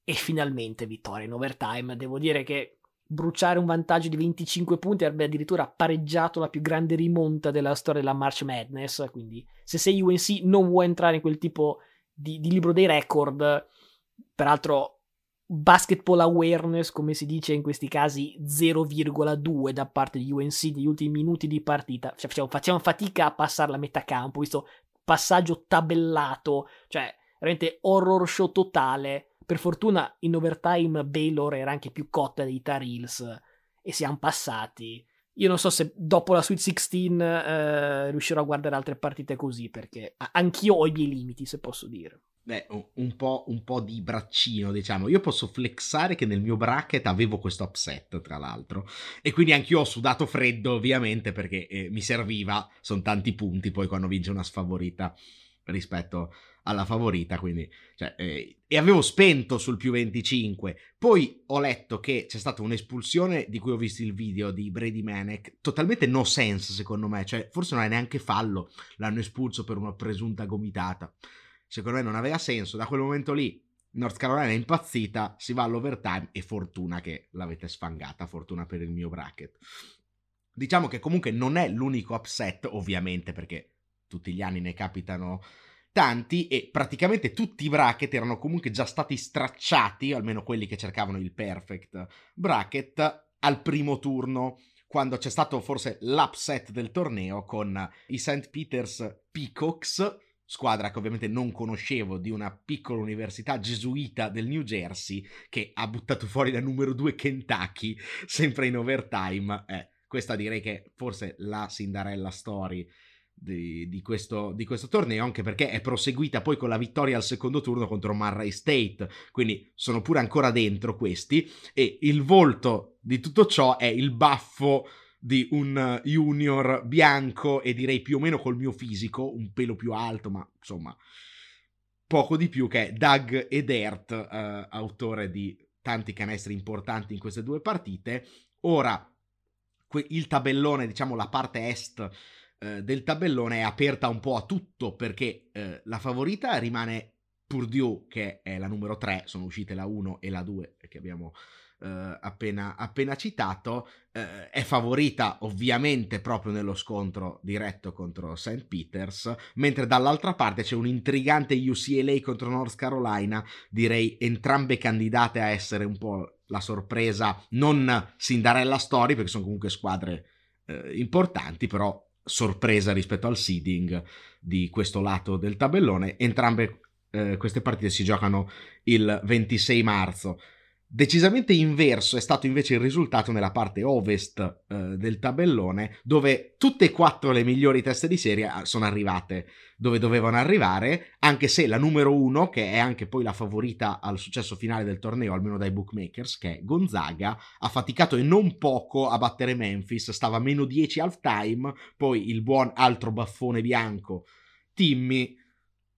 e finalmente vittoria in overtime. Devo dire che bruciare un vantaggio di 25 punti avrebbe addirittura pareggiato la più grande rimonta della storia della March Madness, quindi se sei UNC non vuoi entrare in quel tipo di, di libro dei record, peraltro basketball awareness, come si dice in questi casi, 0,2 da parte di UNC negli ultimi minuti di partita. Cioè, facciamo, facciamo, fatica a passare la metà campo, visto passaggio tabellato, cioè veramente horror show totale. Per fortuna in overtime Baylor era anche più cotta dei Tar Heels e siamo passati. Io non so se dopo la Sweet 16 eh, riuscirò a guardare altre partite così, perché anch'io ho i miei limiti, se posso dire. Beh, un po', un po', di braccino, diciamo. Io posso flexare che nel mio bracket avevo questo upset, tra l'altro. E quindi anch'io ho sudato freddo, ovviamente, perché eh, mi serviva. Sono tanti punti poi quando vince una sfavorita rispetto alla favorita. Quindi, cioè, eh, e avevo spento sul più 25. Poi ho letto che c'è stata un'espulsione di cui ho visto il video di Brady Manek. Totalmente no sense, secondo me. Cioè, forse non è neanche fallo. L'hanno espulso per una presunta gomitata secondo me non aveva senso. Da quel momento lì North Carolina è impazzita, si va all'overtime e fortuna che l'avete sfangata, fortuna per il mio bracket. Diciamo che comunque non è l'unico upset, ovviamente, perché tutti gli anni ne capitano tanti e praticamente tutti i bracket erano comunque già stati stracciati, almeno quelli che cercavano il perfect bracket, al primo turno quando c'è stato forse l'upset del torneo con i St. Peter's Peacocks squadra che ovviamente non conoscevo, di una piccola università gesuita del New Jersey, che ha buttato fuori da numero due Kentucky, sempre in overtime. Eh, questa direi che forse la Cinderella story di, di, questo, di, questo, torneo, anche perché è proseguita poi con la vittoria al secondo turno contro Murray State, quindi sono pure ancora dentro questi, e il volto di tutto ciò è il baffo di un junior bianco e direi più o meno col mio fisico, un pelo più alto, ma insomma poco di più che è Doug Edert, eh, autore di tanti canestri importanti in queste due partite. Ora il tabellone, diciamo la parte est eh, del tabellone è aperta un po' a tutto perché eh, la favorita rimane Purdue che è la numero 3, sono uscite la 1 e la 2 che abbiamo eh, appena, appena, citato, eh, è favorita ovviamente proprio nello scontro diretto contro St. Peters, mentre dall'altra parte c'è un intrigante UCLA contro North Carolina, direi entrambe candidate a essere un po' la sorpresa, non Cinderella Story, perché sono comunque squadre eh, importanti, però sorpresa rispetto al seeding di questo lato del tabellone. Entrambe eh, queste partite si giocano il 26 marzo. Decisamente inverso è stato invece il risultato nella parte ovest eh, del tabellone, dove tutte e quattro le migliori teste di serie ah, sono arrivate dove dovevano arrivare, anche se la numero uno, che è anche poi la favorita al successo finale del torneo, almeno dai bookmakers, che è Gonzaga, ha faticato e non poco a battere Memphis, stava a meno 10 halftime, poi il buon altro baffone bianco, Timmy,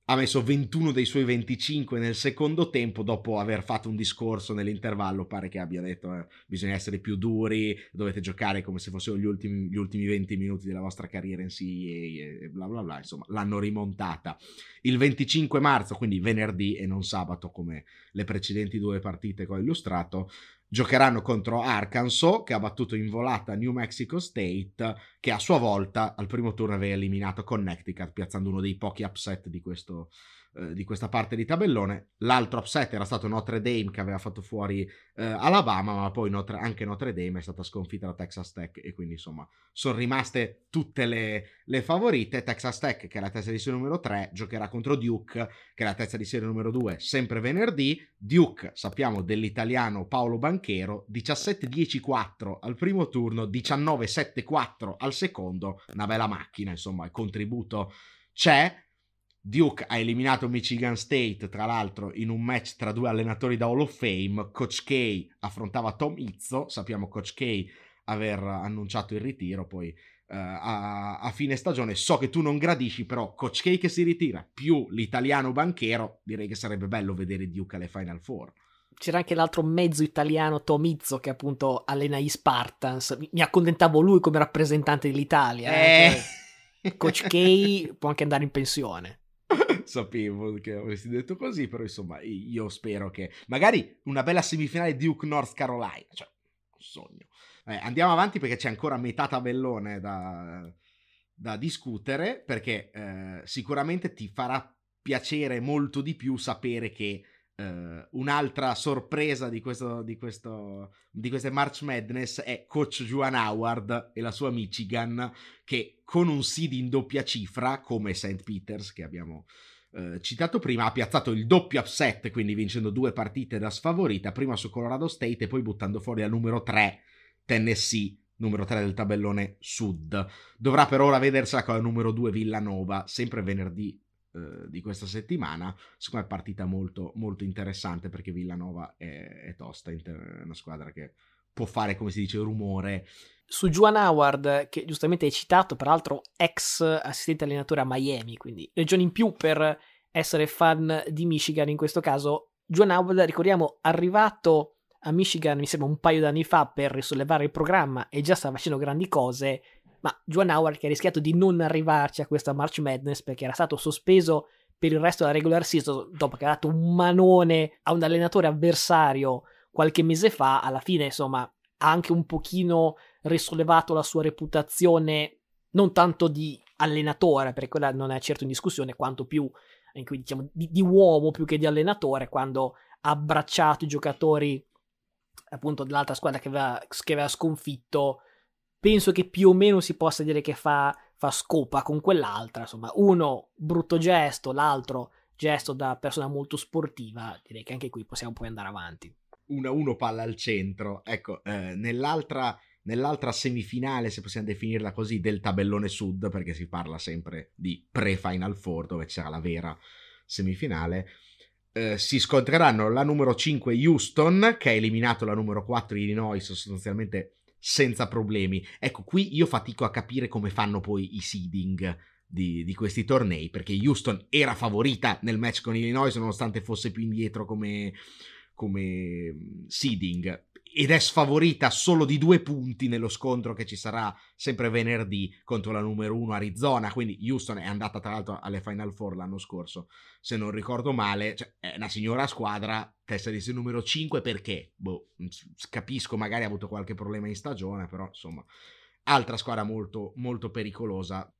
ha messo 21 dei suoi 25 nel secondo tempo dopo aver fatto un discorso nell'intervallo pare che abbia detto eh, bisogna essere più duri dovete giocare come se fossero gli ultimi, gli ultimi 20 minuti della vostra carriera in CEA e bla bla bla insomma l'hanno rimontata. Il 25 marzo quindi venerdì e non sabato come le precedenti due partite che ho illustrato giocheranno contro Arkansas che ha battuto in volata New Mexico State che a sua volta al primo turno aveva eliminato Connecticut piazzando uno dei pochi upset di questo, eh, di questa parte di tabellone. L'altro upset era stato Notre Dame che aveva fatto fuori eh, Alabama, ma poi Notre, anche Notre Dame è stata sconfitta da Texas Tech e quindi insomma sono rimaste tutte le, le favorite. Texas Tech che è la testa di serie numero 3 giocherà contro Duke che è la testa di serie numero 2 sempre venerdì. Duke sappiamo dell'italiano Paolo Banchero 17-10-4 al primo turno, 19-7-4 al secondo, una bella macchina insomma il contributo c'è Duke ha eliminato Michigan State, tra l'altro, in un match tra due allenatori da Hall of Fame. Coach K affrontava Tom Izzo. Sappiamo Coach K aver annunciato il ritiro poi uh, a, a, fine stagione. So che tu non gradisci, però Coach K che si ritira più l'italiano banchero, direi che sarebbe bello vedere Duke alle Final Four. C'era anche l'altro mezzo italiano Tomizzo che appunto allena gli Spartans. Mi accontentavo lui come rappresentante dell'Italia. Eh. Cioè, Coach K può anche andare in pensione. Sapevo che avresti detto così, però insomma io spero che magari una bella semifinale Duke North Carolina, cioè un sogno. Eh, andiamo avanti perché c'è ancora metà tabellone da, da discutere, perché eh, sicuramente ti farà piacere molto di più sapere che Uh, un'altra sorpresa di, questo, di, questo, di queste March Madness è coach Juan Howard e la sua Michigan che con un seed in doppia cifra come St. Peters che abbiamo uh, citato prima ha piazzato il doppio upset quindi vincendo due partite da sfavorita prima su Colorado State e poi buttando fuori al numero 3 Tennessee numero 3 del tabellone sud dovrà per ora vedersela con la numero 2 Villanova sempre venerdì eh, di questa settimana. Secondo me è partita molto, molto interessante perché Villanova è, è tosta, è una squadra che può fare, come si dice, rumore. Su Juan Howard, che giustamente hai citato, peraltro ex assistente allenatore a Miami, quindi regione in più per essere fan di Michigan in questo caso. Juan Howard, ricordiamo, arrivato a Michigan, mi sembra un paio d'anni fa per risollevare il programma e già stava facendo grandi cose ma Juan Howard che ha rischiato di non arrivarci a questa March Madness perché era stato sospeso per il resto della regular season dopo che ha dato un manone a un allenatore avversario qualche mese fa, alla fine insomma ha anche un pochino risollevato la sua reputazione non tanto di allenatore, perché quella non è certo in discussione, quanto più cui, diciamo, di, di uomo più che di allenatore, quando ha abbracciato i giocatori appunto dell'altra squadra che aveva, che aveva sconfitto penso che più o meno si possa dire che fa, fa scopa con quell'altra. Insomma, uno brutto gesto, l'altro gesto da persona molto sportiva. Direi che anche qui possiamo poi andare avanti. 1-1 palla al centro. Ecco, eh, nell'altra, nell'altra semifinale, se possiamo definirla così, del tabellone sud, perché si parla sempre di pre-Final Four, dove c'era la vera semifinale. Eh, si scontreranno la numero 5 Houston, che ha eliminato la numero 4 Illinois sostanzialmente senza problemi. Ecco, qui io fatico a capire come fanno poi i seeding di, di, questi tornei, perché Houston era favorita nel match con Illinois, nonostante fosse più indietro come, come seeding ed è sfavorita solo di due punti nello scontro che ci sarà sempre venerdì contro la numero uno Arizona. Quindi Houston è andata tra l'altro alle Final Four l'anno scorso, se non ricordo male. Cioè, è una signora squadra, testa di numero 5 perché? Boh, capisco, magari ha avuto qualche problema in stagione, però insomma, altra squadra molto, molto pericolosa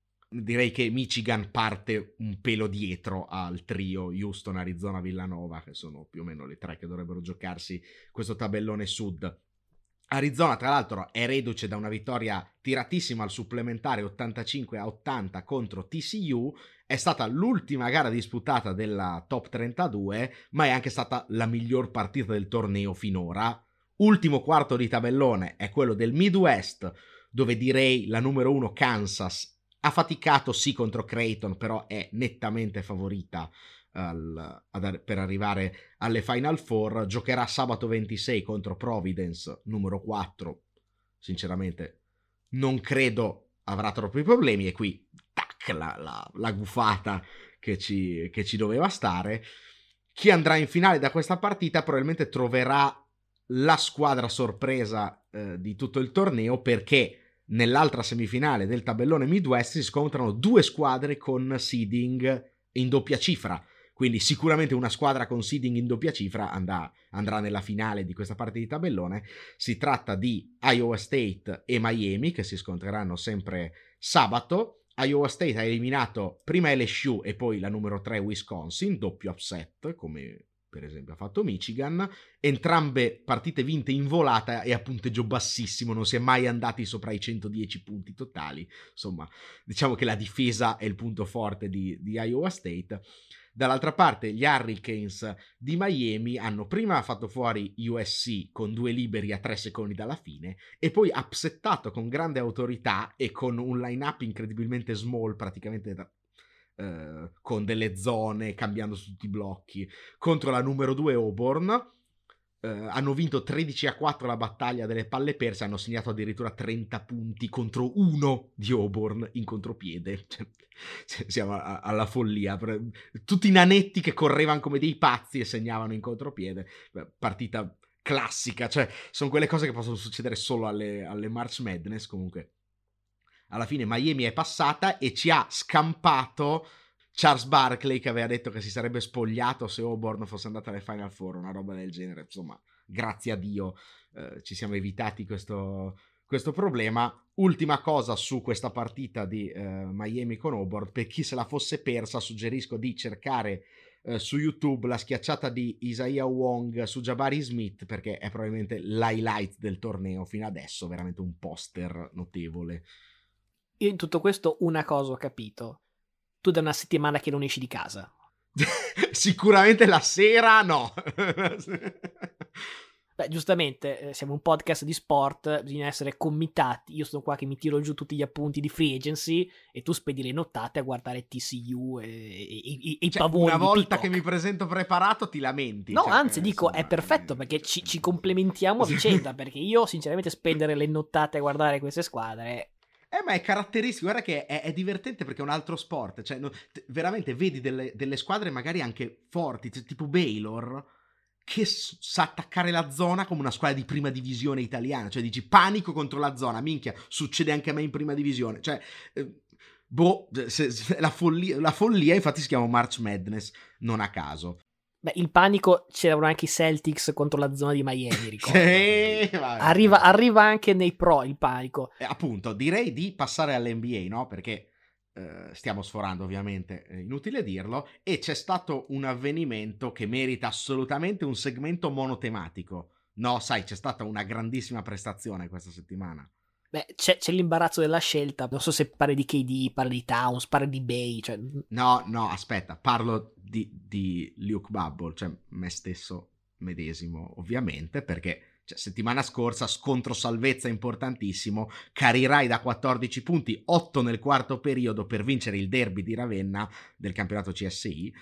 direi che Michigan parte un pelo dietro al trio Houston, Arizona, Villanova, che sono più o meno le tre che dovrebbero giocarsi questo tabellone sud. Arizona, tra l'altro, è reduce da una vittoria tiratissima al supplementare 85 a 80 contro TCU. È stata l'ultima gara disputata della top 32, ma è anche stata la miglior partita del torneo finora. Ultimo quarto di tabellone è quello del Midwest, dove direi la numero uno Kansas ha faticato sì contro Creighton, però è nettamente favorita al, ad, per arrivare alle Final Four. Giocherà sabato 26 contro Providence, numero 4. Sinceramente, non credo avrà troppi problemi. E qui, tac, la, la, la gufata che ci, che ci doveva stare. Chi andrà in finale da questa partita probabilmente troverà la squadra sorpresa eh, di tutto il torneo perché nell'altra semifinale del tabellone Midwest si scontrano due squadre con seeding in doppia cifra. Quindi sicuramente una squadra con seeding in doppia cifra andrà, andrà nella finale di questa parte di tabellone. Si tratta di Iowa State e Miami che si scontreranno sempre sabato. Iowa State ha eliminato prima LSU e poi la numero 3 Wisconsin, doppio upset, come per esempio ha fatto Michigan, entrambe partite vinte in volata e a punteggio bassissimo, non si è mai andati sopra i 110 punti totali, insomma diciamo che la difesa è il punto forte di, di Iowa State. Dall'altra parte gli Hurricanes di Miami hanno prima fatto fuori USC con due liberi a tre secondi dalla fine e poi upsettato con grande autorità e con un line-up incredibilmente small, praticamente eh, con delle zone, cambiando su tutti i blocchi, contro la numero 2 Auburn. Eh, hanno vinto 13 a 4 la battaglia delle palle perse, hanno segnato addirittura 30 punti contro uno di Auburn in contropiede. Cioè, siamo a- alla follia. Tutti i nanetti che correvano come dei pazzi e segnavano in contropiede. Partita classica, cioè sono quelle cose che possono succedere solo alle, alle March Madness comunque alla fine Miami è passata e ci ha scampato Charles Barkley che aveva detto che si sarebbe spogliato se Auburn fosse andata alle Final Four, una roba del genere. Insomma, grazie a Dio eh, ci siamo evitati questo, questo, problema. Ultima cosa su questa partita di eh, Miami con Auburn, per chi se la fosse persa suggerisco di cercare eh, su YouTube la schiacciata di Isaiah Wong su Jabari Smith perché è probabilmente l'highlight del torneo fino adesso, veramente un poster notevole. Io in tutto questo una cosa ho capito. Tu da una settimana che non esci di casa. Sicuramente la sera no. Beh, giustamente, eh, siamo un podcast di sport, bisogna essere commitati. Io sono qua che mi tiro giù tutti gli appunti di free agency e tu spedi le nottate a guardare TCU e, e, e, cioè, i Una volta che mi presento preparato ti lamenti. No, cioè, anzi, dico, insomma, è perfetto perché ci, ci complementiamo a vicenda, perché io sinceramente spendere le nottate a guardare queste squadre eh, ma è caratteristico, guarda che è, è divertente perché è un altro sport, cioè no, t- veramente vedi delle, delle, squadre magari anche forti, cioè, tipo Baylor, che s- sa attaccare la zona come una squadra di prima divisione italiana, cioè dici panico contro la zona, minchia, succede anche a me in prima divisione, cioè... Eh, boh, se, se, la, follia, la follia infatti si chiama March Madness, non a caso. Beh, il panico c'erano anche i Celtics contro la zona di Miami, ricordo. arriva, arriva, anche nei pro il panico. Eh, appunto, direi di passare all'NBA, no? Perché eh, stiamo sforando ovviamente, inutile dirlo, e c'è stato un avvenimento che merita assolutamente un segmento monotematico. No, sai, c'è stata una grandissima prestazione questa settimana. Beh, c'è, c'è, l'imbarazzo della scelta. Non so se parli di KD, parli di Towns, parli di Bay. Cioè... No, no, aspetta, parlo di, di Luke Bubble, cioè me stesso medesimo, ovviamente, perché cioè, settimana scorsa scontro salvezza importantissimo, carirai da 14 punti, 8 nel quarto periodo per vincere il derby di Ravenna del campionato CSI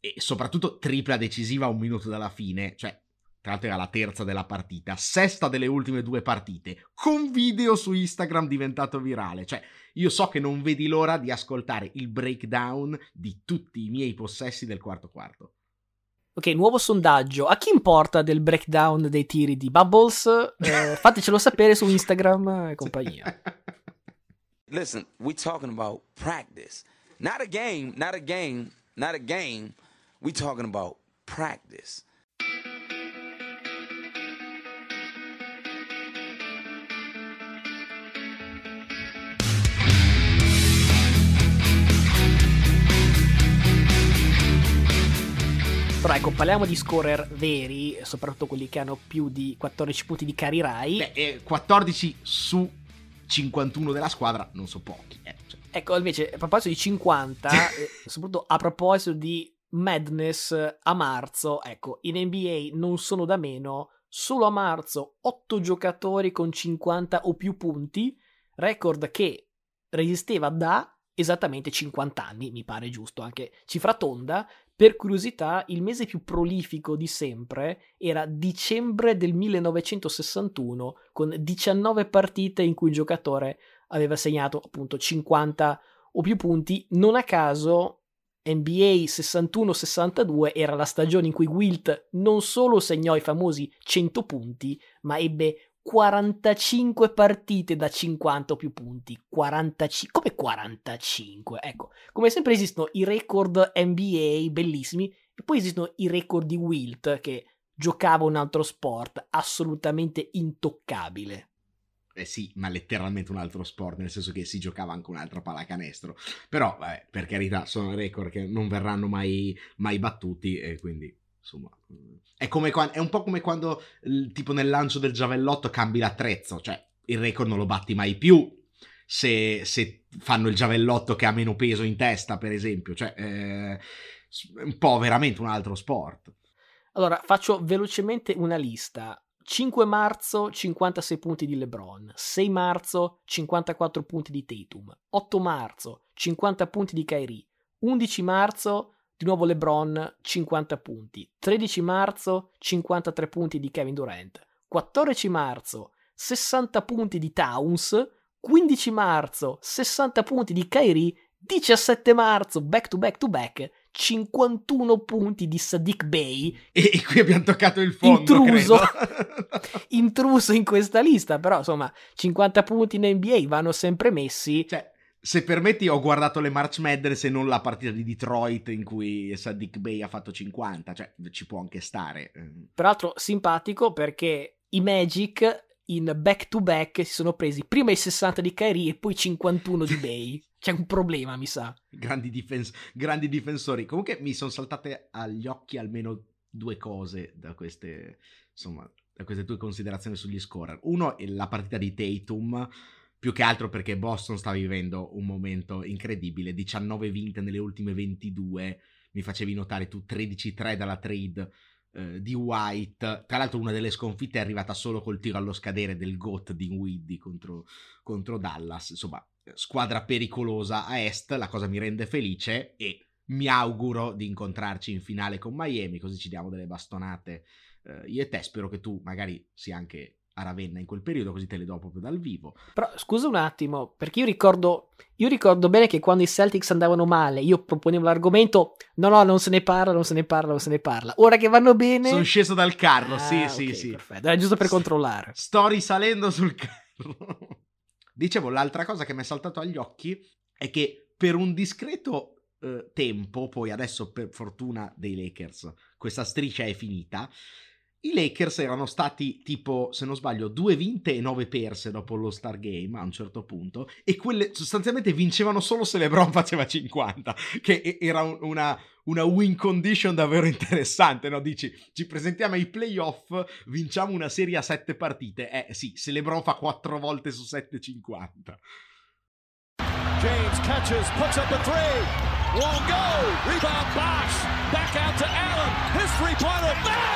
e soprattutto tripla decisiva un minuto dalla fine, cioè tra l'altro era la terza della partita, sesta delle ultime due partite, con video su Instagram diventato virale. Cioè, io so che non vedi l'ora di ascoltare il breakdown di tutti i miei possessi del quarto quarto. Ok, nuovo sondaggio. A chi importa del breakdown dei tiri di Bubbles? Eh, fatecelo sapere su Instagram e compagnia. Listen, we talking about practice. Not a game, not a game, not a game. We talking about practice. Però ecco, parliamo di scorer veri, soprattutto quelli che hanno più di 14 punti di carry Rai. Beh, eh, 14 su 51 della squadra non so pochi. Eh, cioè. Ecco, invece, a proposito di 50, eh, soprattutto a proposito di Madness a marzo, ecco, in NBA non sono da meno, solo a marzo 8 giocatori con 50 o più punti, record che resisteva da esattamente 50 anni, mi pare giusto, anche cifra tonda, per curiosità, il mese più prolifico di sempre era dicembre del 1961, con 19 partite in cui il giocatore aveva segnato appunto 50 o più punti. Non a caso NBA 61-62 era la stagione in cui Wilt non solo segnò i famosi 100 punti, ma ebbe 45 partite da 50 o più punti. 45, come 45? Ecco, come sempre esistono i record NBA bellissimi e poi esistono i record di Wilt che giocava un altro sport assolutamente intoccabile. Eh sì, ma letteralmente un altro sport, nel senso che si giocava anche un'altra pallacanestro. Però, vabbè, per carità, sono record che non verranno mai, mai battuti e quindi, insomma... È, come, è un po' come quando, tipo nel lancio del giavellotto, cambi l'attrezzo, cioè il record non lo batti mai più se, se fanno il giavellotto che ha meno peso in testa, per esempio. Cioè, eh, un po' veramente un altro sport. Allora, faccio velocemente una lista. 5 marzo 56 punti di LeBron, 6 marzo 54 punti di Tatum, 8 marzo 50 punti di Kyrie, 11 marzo di nuovo LeBron 50 punti, 13 marzo 53 punti di Kevin Durant, 14 marzo 60 punti di Towns, 15 marzo 60 punti di Kyrie, 17 marzo back to back to back 51 punti di Sadiq Bey. E, e qui abbiamo toccato il fondo. Intruso, intruso in questa lista, però insomma 50 punti in NBA vanno sempre messi. Cioè, se permetti, ho guardato le March Madness e non la partita di Detroit in cui Sadiq Bey ha fatto 50, cioè ci può anche stare. Peraltro simpatico perché i Magic in back to back si sono presi prima i 60 di Kyrie e poi 51 di Bay. C'è un problema, mi sa. Grandi, difens- grandi difensori. Comunque mi sono saltate agli occhi almeno due cose da queste, insomma, da queste tue considerazioni sugli scorer. Uno è la partita di Tatum, più che altro perché Boston sta vivendo un momento incredibile, 19 vinte nelle ultime 22, mi facevi notare tu 13-3 dalla trade eh, di White. Tra l'altro, una delle sconfitte è arrivata solo col tiro allo scadere del GOAT di Widdy contro, contro Dallas. Insomma, squadra pericolosa a est. La cosa mi rende felice e mi auguro di incontrarci in finale con Miami. Così ci diamo delle bastonate eh, io e te. Spero che tu magari sia anche a Ravenna in quel periodo, così te le do proprio dal vivo. Però scusa un attimo, perché io ricordo, io ricordo bene che quando i Celtics andavano male, io proponevo l'argomento, no no, non se ne parla, non se ne parla, non se ne parla. Ora che vanno bene... Sono sceso dal carro, ah, sì, sì, okay, sì. Perfetto, era giusto per controllare. Sto risalendo sul carro. Dicevo, l'altra cosa che mi è saltato agli occhi è che per un discreto eh, tempo, poi adesso per fortuna dei Lakers, questa striscia è finita, i Lakers erano stati tipo, se non sbaglio, due vinte e nove perse dopo lo Star Game a un certo punto, e quelle sostanzialmente vincevano solo se LeBron faceva 50, che era una, una win condition davvero interessante, no? Dici, ci presentiamo ai playoff, vinciamo una serie a sette partite. Eh sì, se LeBron fa quattro volte su 7,50. James catches, puts up a three, won't go, rebound Bosh, back out to Allen, his three-pointer,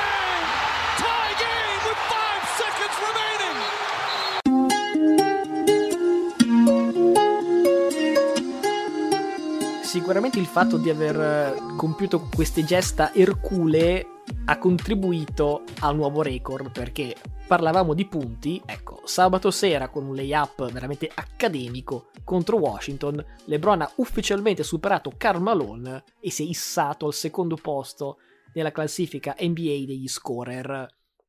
Sicuramente il fatto di aver eh, compiuto queste gesta erculee ha contribuito al nuovo record perché parlavamo di punti, ecco, sabato sera con un layup veramente accademico contro Washington, LeBron ha ufficialmente superato Karl Malone e si è issato al secondo posto nella classifica NBA degli scorer.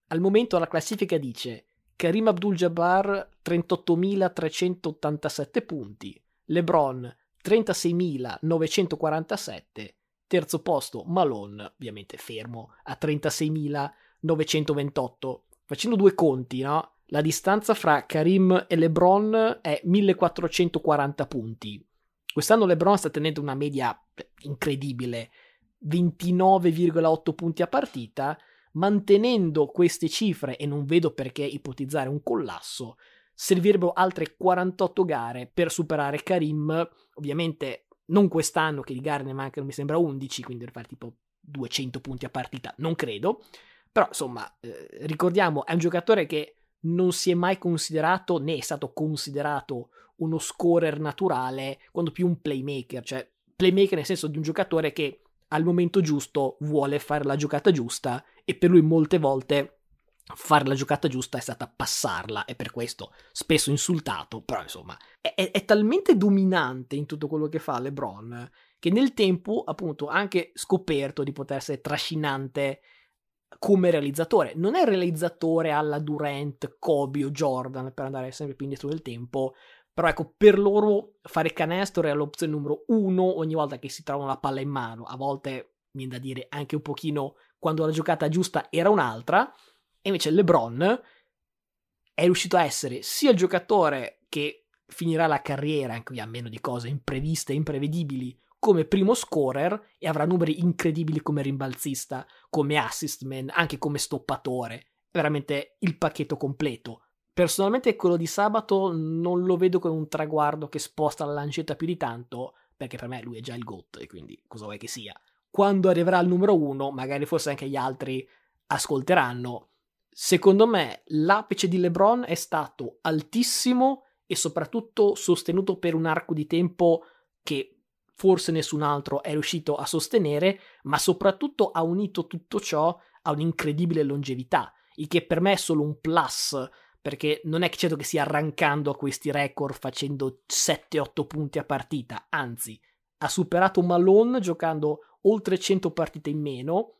Al momento la classifica dice Karim Abdul-Jabbar 38.387 punti, LeBron 36.947, terzo posto Malone, ovviamente fermo, a 36.928. Facendo due conti, no? La distanza fra Karim e LeBron è 1440 punti. Quest'anno LeBron sta tenendo una media incredibile, 29,8 punti a partita, mantenendo queste cifre, e non vedo perché ipotizzare un collasso, servirebbero altre 48 gare per superare Karim, ovviamente non quest'anno che di gare ne mancano mi sembra 11, quindi per fare tipo 200 punti a partita, non credo, però insomma eh, ricordiamo è un giocatore che non si è mai considerato né è stato considerato uno scorer naturale, quando più un playmaker, cioè playmaker nel senso di un giocatore che al momento giusto vuole fare la giocata giusta e per lui molte volte fare la giocata giusta è stata passarla e per questo spesso insultato, però insomma è, è, è, talmente dominante in tutto quello che fa LeBron che nel tempo appunto ha anche scoperto di poter essere trascinante come realizzatore. Non è realizzatore alla Durant, Kobe o Jordan per andare sempre più indietro del tempo, però ecco, per loro fare canestro è l'opzione numero uno ogni volta che si trovano la palla in mano. A volte, viene da dire, anche un pochino quando la giocata giusta era un'altra. E invece LeBron è riuscito a essere sia il giocatore che finirà la carriera, anche qui a meno di cose impreviste e imprevedibili, come primo scorer e avrà numeri incredibili come rimbalzista, come assist man, anche come stoppatore. Veramente il pacchetto completo. Personalmente quello di sabato non lo vedo come un traguardo che sposta la lancetta più di tanto, perché per me lui è già il GOAT e quindi cosa vuoi che sia. Quando arriverà al numero uno, magari forse anche gli altri ascolteranno. Secondo me l'apice di LeBron è stato altissimo e soprattutto sostenuto per un arco di tempo che forse nessun altro è riuscito a sostenere, ma soprattutto ha unito tutto ciò a un'incredibile longevità, il che per me è solo un plus, perché non è che certo che stia arrancando a questi record facendo 7-8 punti a partita, anzi, ha superato Malone giocando oltre 100 partite in meno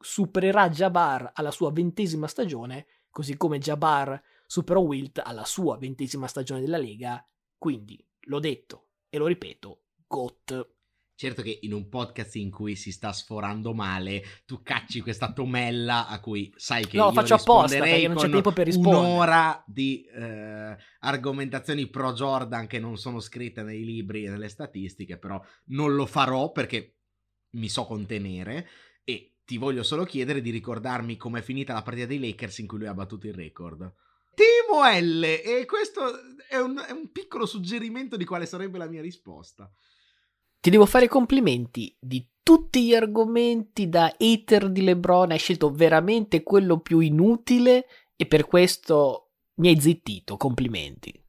supererà Jabbar alla sua ventesima stagione, così come Jabbar superò Wilt alla sua ventesima stagione della Lega, quindi, l'ho detto e lo ripeto, GOT. Certo che in un podcast in cui si sta sforando male, tu cacci questa tomella a cui sai che no, io faccio apposta perché non c'è tempo per rispondere. Un'ora di eh, argomentazioni pro Jordan che non sono scritte nei libri e nelle statistiche, però non lo farò perché mi so contenere ti voglio solo chiedere di ricordarmi com'è finita la partita dei Lakers in cui lui ha battuto il record. Timo L e questo è un, è un piccolo suggerimento di quale sarebbe la mia risposta. Ti devo fare i complimenti di tutti gli argomenti da hater di LeBron. Hai scelto veramente quello più inutile e per questo mi hai zittito. Complimenti.